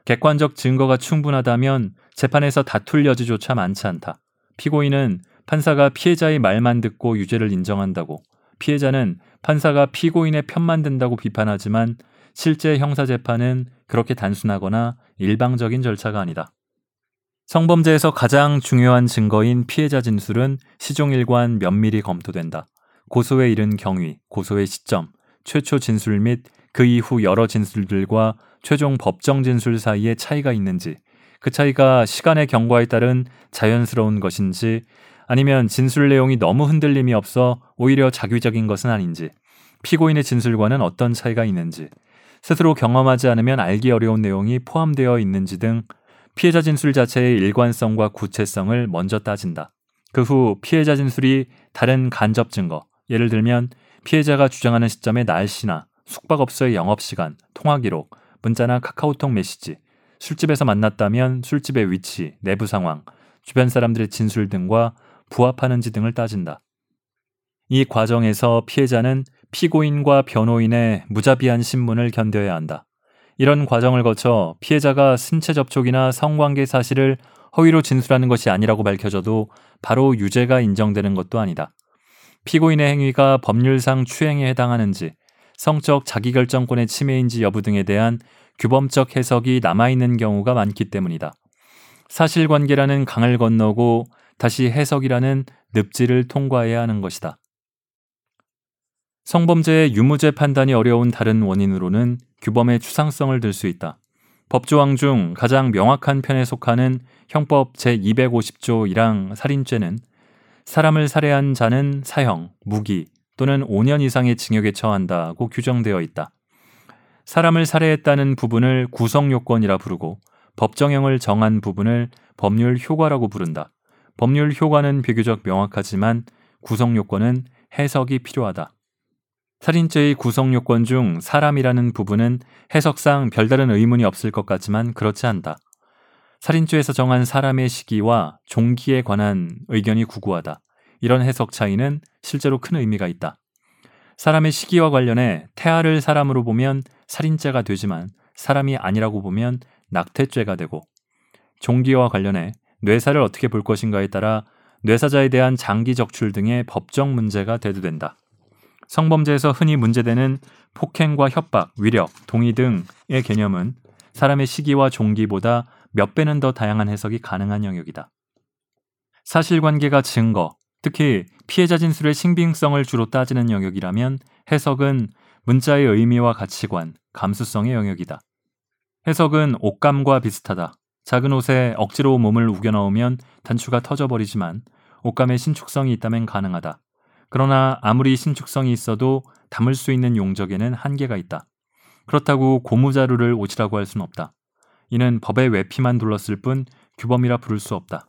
객관적 증거가 충분하다면 재판에서 다툴 여지조차 많지 않다. 피고인은 판사가 피해자의 말만 듣고 유죄를 인정한다고, 피해자는 판사가 피고인의 편만 든다고 비판하지만 실제 형사재판은 그렇게 단순하거나 일방적인 절차가 아니다. 성범죄에서 가장 중요한 증거인 피해자 진술은 시종일관 면밀히 검토된다. 고소에 이른 경위, 고소의 시점, 최초 진술 및 그 이후 여러 진술들과 최종 법정 진술 사이에 차이가 있는지, 그 차이가 시간의 경과에 따른 자연스러운 것인지, 아니면 진술 내용이 너무 흔들림이 없어 오히려 자규적인 것은 아닌지, 피고인의 진술과는 어떤 차이가 있는지, 스스로 경험하지 않으면 알기 어려운 내용이 포함되어 있는지 등 피해자 진술 자체의 일관성과 구체성을 먼저 따진다. 그그후 피해자 진술이 다른 간접 증거, 예를 들면 피해자가 주장하는 시점의 날씨나 숙박업소의 영업시간, 통화기록, 문자나 카카오톡 메시지, 술집에서 만났다면 술집의 위치, 내부 상황, 주변 사람들의 진술 등과 부합하는지 등을 따진다. 이 과정에서 피해자는 피고인과 변호인의 무자비한 신문을 견뎌야 한다. 이런 과정을 거쳐 피해자가 신체 접촉이나 성관계 사실을 허위로 진술하는 것이 아니라고 밝혀져도 바로 유죄가 인정되는 것도 아니다. 피고인의 행위가 법률상 추행에 해당하는지, 성적 자기결정권의 침해인지 여부 등에 대한 규범적 해석이 남아있는 경우가 많기 때문이다. 사실관계라는 강을 건너고 다시 해석이라는 늪지를 통과해야 하는 것이다. 성범죄의 유무죄 판단이 어려운 다른 원인으로는 규범의 추상성을 들 수 있다. 법조항 중 가장 명확한 편에 속하는 형법 제250조 1항 살인죄는 사람을 살해한 자는 사형, 무기 또는 5년 이상의 징역에 처한다고 규정되어 있다. 사람을 살해했다는 부분을 구성 요건이라 부르고 법정형을 정한 부분을 법률 효과라고 부른다. 법률 효과는 비교적 명확하지만 구성 요건은 해석이 필요하다. 살인죄의 구성 요건 중 사람이라는 부분은 해석상 별다른 의문이 없을 것 같지만 그렇지 않다. 살인죄에서 정한 사람의 시기와 종기에 관한 의견이 구구하다. 이런 해석 차이는 실제로 큰 의미가 있다. 사람의 시기와 관련해 태아를 사람으로 보면 살인죄가 되지만 사람이 아니라고 보면 낙태죄가 되고 종기와 관련해 뇌사를 어떻게 볼 것인가에 따라 뇌사자에 대한 장기 적출 등의 법적 문제가 대두된다. 성범죄에서 흔히 문제되는 폭행과 협박, 위력, 동의 등의 개념은 사람의 시기와 종기보다 몇 배는 더 다양한 해석이 가능한 영역이다. 사실관계가 증거, 특히 피해자 진술의 신빙성을 주로 따지는 영역이라면 해석은 문자의 의미와 가치관, 감수성의 영역이다. 해석은 옷감과 비슷하다. 작은 옷에 억지로 몸을 우겨 넣으면 단추가 터져버리지만 옷감에 신축성이 있다면 가능하다. 그러나 아무리 신축성이 있어도 담을 수 있는 용적에는 한계가 있다. 그렇다고 고무자루를 옷이라고 할 수는 없다. 이는 법의 외피만 둘렀을 뿐 규범이라 부를 수 없다.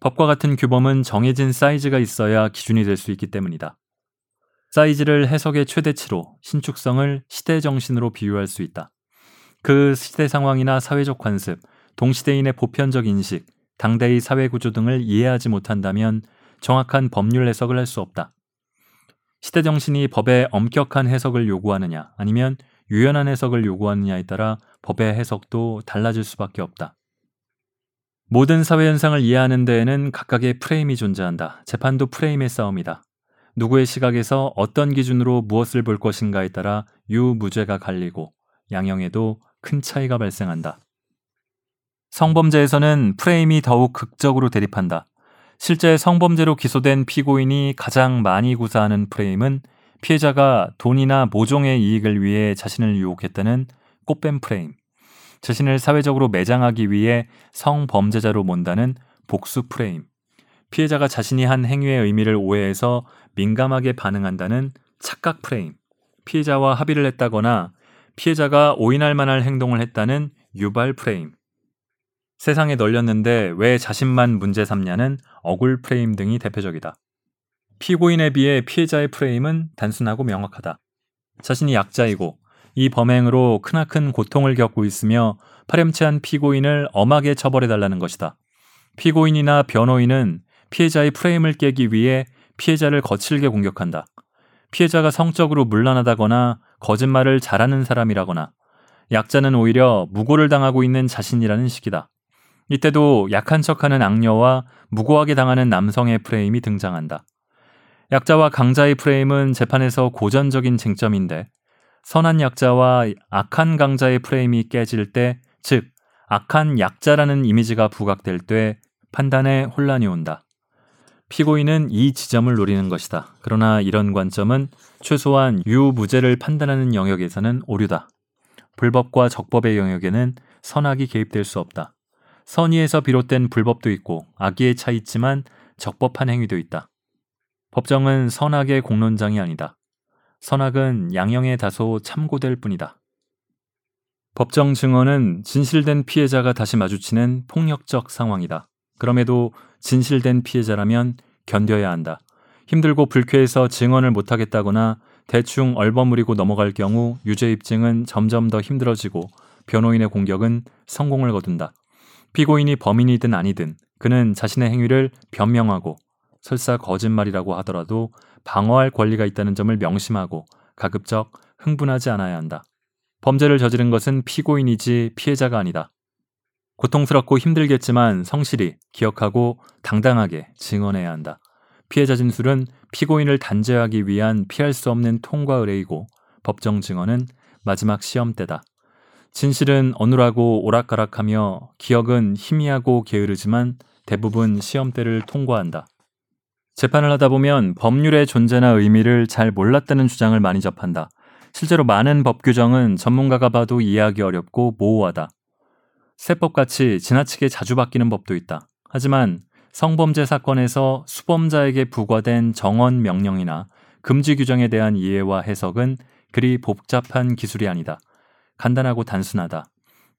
법과 같은 규범은 정해진 사이즈가 있어야 기준이 될 수 있기 때문이다. 사이즈를 해석의 최대치로 신축성을 시대 정신으로 비유할 수 있다. 그 시대 상황이나 사회적 관습, 동시대인의 보편적 인식, 당대의 사회 구조 등을 이해하지 못한다면 정확한 법률 해석을 할 수 없다. 시대 정신이 법의 엄격한 해석을 요구하느냐 아니면 유연한 해석을 요구하느냐에 따라 법의 해석도 달라질 수밖에 없다. 모든 사회 현상을 이해하는 데에는 각각의 프레임이 존재한다. 재판도 프레임의 싸움이다. 누구의 시각에서 어떤 기준으로 무엇을 볼 것인가에 따라 유무죄가 갈리고 양형에도 큰 차이가 발생한다. 성범죄에서는 프레임이 더욱 극적으로 대립한다. 실제 성범죄로 기소된 피고인이 가장 많이 구사하는 프레임은 피해자가 돈이나 모종의 이익을 위해 자신을 유혹했다는 꽃뱀 프레임, 자신을 사회적으로 매장하기 위해 성범죄자로 몬다는 복수 프레임, 피해자가 자신이 한 행위의 의미를 오해해서 민감하게 반응한다는 착각 프레임, 피해자와 합의를 했다거나 피해자가 오인할 만한 행동을 했다는 유발 프레임, 세상에 널렸는데 왜 자신만 문제 삼냐는 억울 프레임 등이 대표적이다. 피고인에 비해 피해자의 프레임은 단순하고 명확하다. 자신이 약자이고 이 범행으로 크나큰 고통을 겪고 있으며 파렴치한 피고인을 엄하게 처벌해달라는 것이다. 피고인이나 변호인은 피해자의 프레임을 깨기 위해 피해자를 거칠게 공격한다. 피해자가 성적으로 물란하다거나 거짓말을 잘하는 사람이라거나 약자는 오히려 무고를 당하고 있는 자신이라는 식이다. 이때도 약한 척하는 악녀와 무고하게 당하는 남성의 프레임이 등장한다. 약자와 강자의 프레임은 재판에서 고전적인 쟁점인데 선한 약자와 악한 강자의 프레임이 깨질 때, 즉 악한 약자라는 이미지가 부각될 때 판단에 혼란이 온다. 피고인은 이 지점을 노리는 것이다. 그러나 이런 관점은 최소한 유무죄를 판단하는 영역에서는 오류다. 불법과 적법의 영역에는 선악이 개입될 수 없다. 선의에서 비롯된 불법도 있고 악의에 차 있지만 적법한 행위도 있다. 법정은 선악의 공론장이 아니다. 선악은 양형에 다소 참고될 뿐이다. 법정 증언은 진실된 피해자가 다시 마주치는 폭력적 상황이다. 그럼에도 진실된 피해자라면 견뎌야 한다. 힘들고 불쾌해서 증언을 못하겠다거나 대충 얼버무리고 넘어갈 경우 유죄 입증은 점점 더 힘들어지고 변호인의 공격은 성공을 거둔다. 피고인이 범인이든 아니든 그는 자신의 행위를 변명하고 설사 거짓말이라고 하더라도 방어할 권리가 있다는 점을 명심하고 가급적 흥분하지 않아야 한다. 범죄를 저지른 것은 피고인이지 피해자가 아니다. 고통스럽고 힘들겠지만 성실히 기억하고 당당하게 증언해야 한다. 피해자 진술은 피고인을 단죄하기 위한 피할 수 없는 통과 의뢰이고 법정 증언은 마지막 시험대다. 진실은 어눌하고 오락가락하며 기억은 희미하고 게으르지만 대부분 시험대를 통과한다. 재판을 하다 보면 법률의 존재나 의미를 잘 몰랐다는 주장을 많이 접한다. 실제로 많은 법 규정은 전문가가 봐도 이해하기 어렵고 모호하다. 세법같이 지나치게 자주 바뀌는 법도 있다. 하지만 성범죄 사건에서 수범자에게 부과된 정언 명령이나 금지 규정에 대한 이해와 해석은 그리 복잡한 기술이 아니다. 간단하고 단순하다.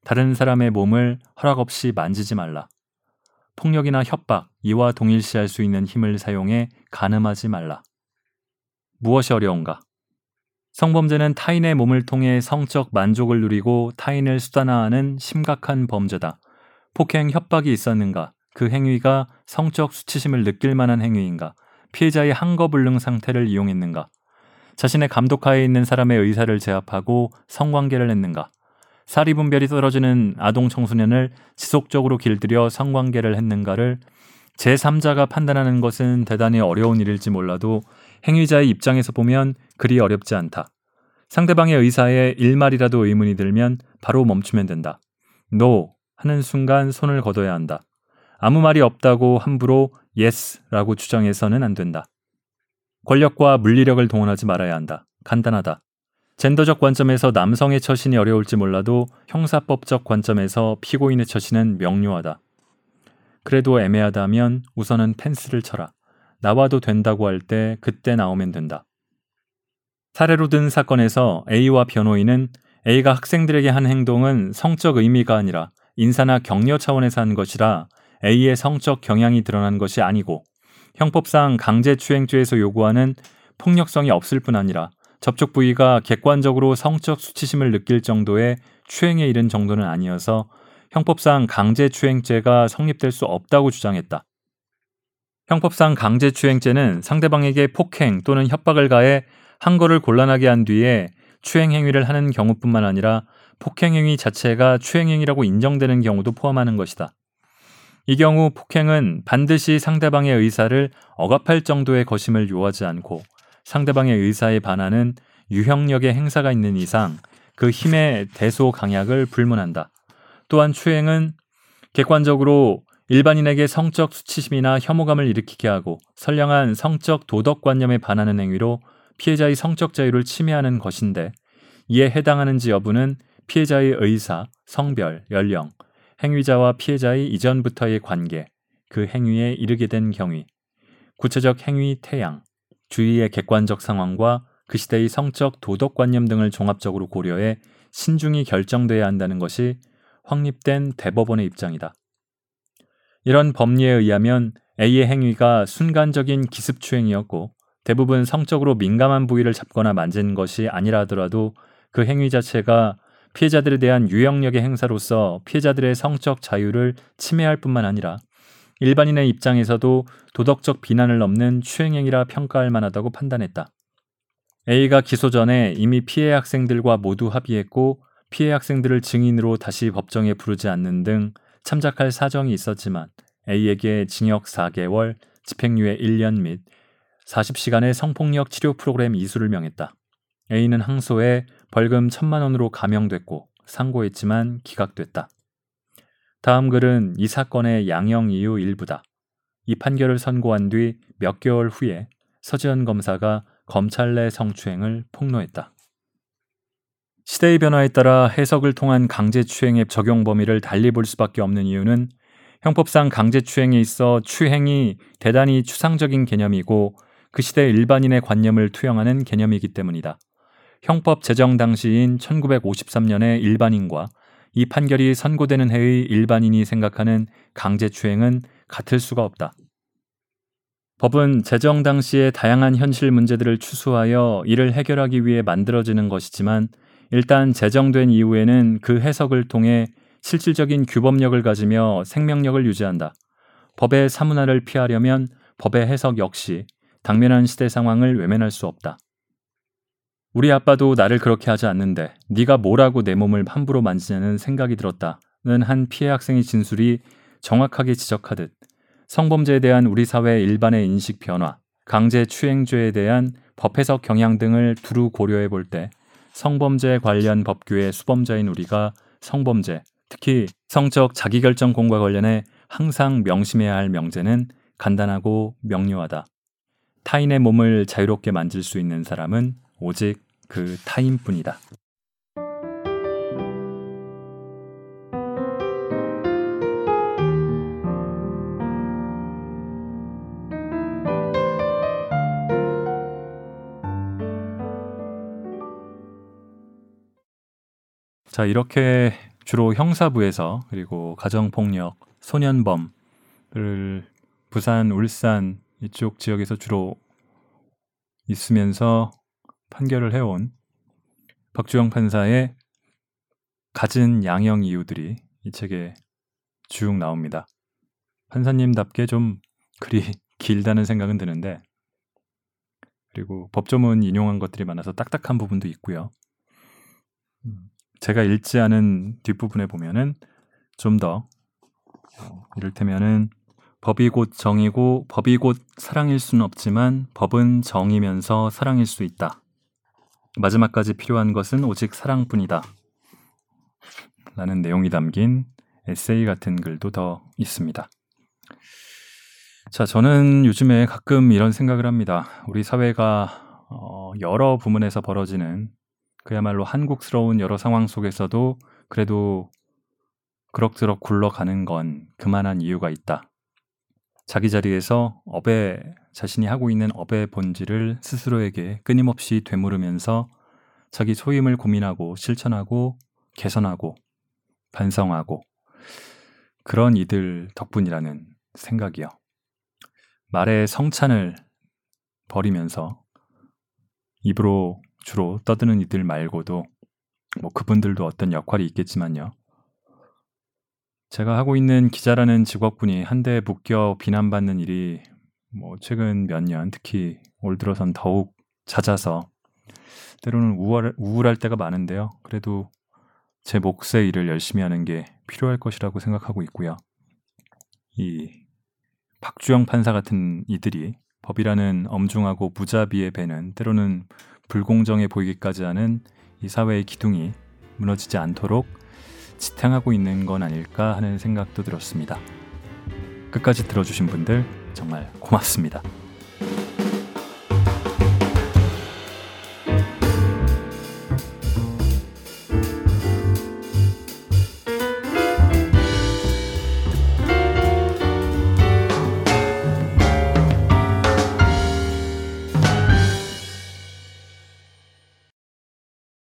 다른 사람의 몸을 허락 없이 만지지 말라. 폭력이나 협박, 이와 동일시할 수 있는 힘을 사용해 가늠하지 말라. 무엇이 어려운가? 성범죄는 타인의 몸을 통해 성적 만족을 누리고 타인을 수단화하는 심각한 범죄다. 폭행, 협박이 있었는가? 그 행위가 성적 수치심을 느낄 만한 행위인가? 피해자의 한거불능 상태를 이용했는가? 자신의 감독하에 있는 사람의 의사를 제압하고 성관계를 했는가? 사리 분별이 떨어지는 아동 청소년을 지속적으로 길들여 성관계를 했는가를 제3자가 판단하는 것은 대단히 어려운 일일지 몰라도 행위자의 입장에서 보면 그리 어렵지 않다. 상대방의 의사에 일말이라도 의문이 들면 바로 멈추면 된다. 노 하는 순간 손을 거둬야 한다. 아무 말이 없다고 함부로 yes라고 주장해서는 안 된다. 권력과 물리력을 동원하지 말아야 한다. 간단하다. 젠더적 관점에서 남성의 처신이 어려울지 몰라도 형사법적 관점에서 피고인의 처신은 명료하다. 그래도 애매하다면 우선은 펜스를 쳐라. 나와도 된다고 할 때 그때 나오면 된다. 사례로 든 사건에서 A와 변호인은 A가 학생들에게 한 행동은 성적 의미가 아니라 인사나 격려 차원에서 한 것이라 A의 성적 경향이 드러난 것이 아니고 형법상 강제추행죄에서 요구하는 폭력성이 없을 뿐 아니라 접촉 부위가 객관적으로 성적 수치심을 느낄 정도의 추행에 이른 정도는 아니어서 형법상 강제추행죄가 성립될 수 없다고 주장했다. 형법상 강제추행죄는 상대방에게 폭행 또는 협박을 가해 한거를 곤란하게 한 뒤에 추행 행위를 하는 경우뿐만 아니라 폭행 행위 자체가 추행 행위라고 인정되는 경우도 포함하는 것이다. 이 경우 폭행은 반드시 상대방의 의사를 억압할 정도의 거심을 요하지 않고 상대방의 의사에 반하는 유형력의 행사가 있는 이상 그 힘의 대소 강약을 불문한다. 또한 추행은 객관적으로 일반인에게 성적 수치심이나 혐오감을 일으키게 하고 선량한 성적 도덕관념에 반하는 행위로 피해자의 성적 자유를 침해하는 것인데 이에 해당하는지 여부는 피해자의 의사, 성별, 연령, 행위자와 피해자의 이전부터의 관계, 그 행위에 이르게 된 경위, 구체적 행위 태양, 주위의 객관적 상황과 그 시대의 성적 도덕관념 등을 종합적으로 고려해 신중히 결정돼야 한다는 것이 확립된 대법원의 입장이다. 이런 법리에 의하면 A의 행위가 순간적인 기습추행이었고 대부분 성적으로 민감한 부위를 잡거나 만진 것이 아니라 하더라도 그 행위 자체가 피해자들에 대한 유형력의 행사로서 피해자들의 성적 자유를 침해할 뿐만 아니라 일반인의 입장에서도 도덕적 비난을 넘는 추행행위라 평가할 만하다고 판단했다. A가 기소 전에 이미 피해 학생들과 모두 합의했고 피해 학생들을 증인으로 다시 법정에 부르지 않는 등 참작할 사정이 있었지만 A에게 징역 4개월, 집행유예 1년 및 40시간의 성폭력 치료 프로그램 이수를 명했다. A는 항소해 벌금 천만 원으로 감형됐고 상고했지만 기각됐다. 다음 글은 이 사건의 양형 이유 일부다. 이 판결을 선고한 뒤 몇 개월 후에 서지현 검사가 검찰 내 성추행을 폭로했다. 시대의 변화에 따라 해석을 통한 강제추행의 적용 범위를 달리 볼 수밖에 없는 이유는 형법상 강제추행에 있어 추행이 대단히 추상적인 개념이고 그 시대 일반인의 관념을 투영하는 개념이기 때문이다. 형법 제정 당시인 1953년의 일반인과 이 판결이 선고되는 해의 일반인이 생각하는 강제추행은 같을 수가 없다. 법은 제정 당시의 다양한 현실 문제들을 추수하여 이를 해결하기 위해 만들어지는 것이지만 일단 제정된 이후에는 그 해석을 통해 실질적인 규범력을 가지며 생명력을 유지한다. 법의 사문화를 피하려면 법의 해석 역시 당면한 시대 상황을 외면할 수 없다. 우리 아빠도 나를 그렇게 하지 않는데 네가 뭐라고 내 몸을 함부로 만지냐는 생각이 들었다는 한 피해 학생의 진술이 정확하게 지적하듯 성범죄에 대한 우리 사회 일반의 인식 변화, 강제 추행죄에 대한 법 해석 경향 등을 두루 고려해 볼 때 성범죄 관련 법규의 수범자인 우리가 성범죄, 특히 성적 자기결정권과 관련해 항상 명심해야 할 명제는 간단하고 명료하다. 타인의 몸을 자유롭게 만질 수 있는 사람은 오직 그 타인뿐이다. 자, 이렇게 주로 형사부에서 그리고 가정폭력, 소년범을 부산, 울산 이쪽 지역에서 주로 있으면서 판결을 해온 박주영 판사의 갖은 양형 이유들이 이 책에 쭉 나옵니다. 판사님답게 좀 글이 길다는 생각은 드는데 그리고 법조문 인용한 것들이 많아서 딱딱한 부분도 있고요. 음, 제가 읽지 않은 뒷부분에 보면은 좀더 어, 이를테면은 법이 곧 정이고 법이 곧 사랑일 수는 없지만 법은 정이면서 사랑일 수 있다. 마지막까지 필요한 것은 오직 사랑뿐이다. 라는 내용이 담긴 에세이 같은 글도 더 있습니다. 자, 저는 요즘에 가끔 이런 생각을 합니다. 우리 사회가 어, 여러 부문에서 벌어지는 그야말로 한국스러운 여러 상황 속에서도 그래도 그럭저럭 굴러가는 건 그만한 이유가 있다. 자기 자리에서 업에 자신이 하고 있는 업의 본질을 스스로에게 끊임없이 되물으면서 자기 소임을 고민하고 실천하고 개선하고 반성하고 그런 이들 덕분이라는 생각이요. 말의 성찬을 버리면서 입으로 주로 떠드는 이들 말고도 뭐 그분들도 어떤 역할이 있겠지만요. 제가 하고 있는 기자라는 직업군이 한데 묶여 비난받는 일이 뭐 최근 몇 년 특히 올 들어선 더욱 잦아서 때로는 우울, 우울할 때가 많은데요. 그래도 제 몫의 일을 열심히 하는 게 필요할 것이라고 생각하고 있고요. 이 박주영 판사 같은 이들이 법이라는 엄중하고 무자비의 배는 때로는 불공정해 보이기까지 하는 이 사회의 기둥이 무너지지 않도록 지탱하고 있는 건 아닐까 하는 생각도 들었습니다. 끝까지 들어주신 분들 정말 고맙습니다.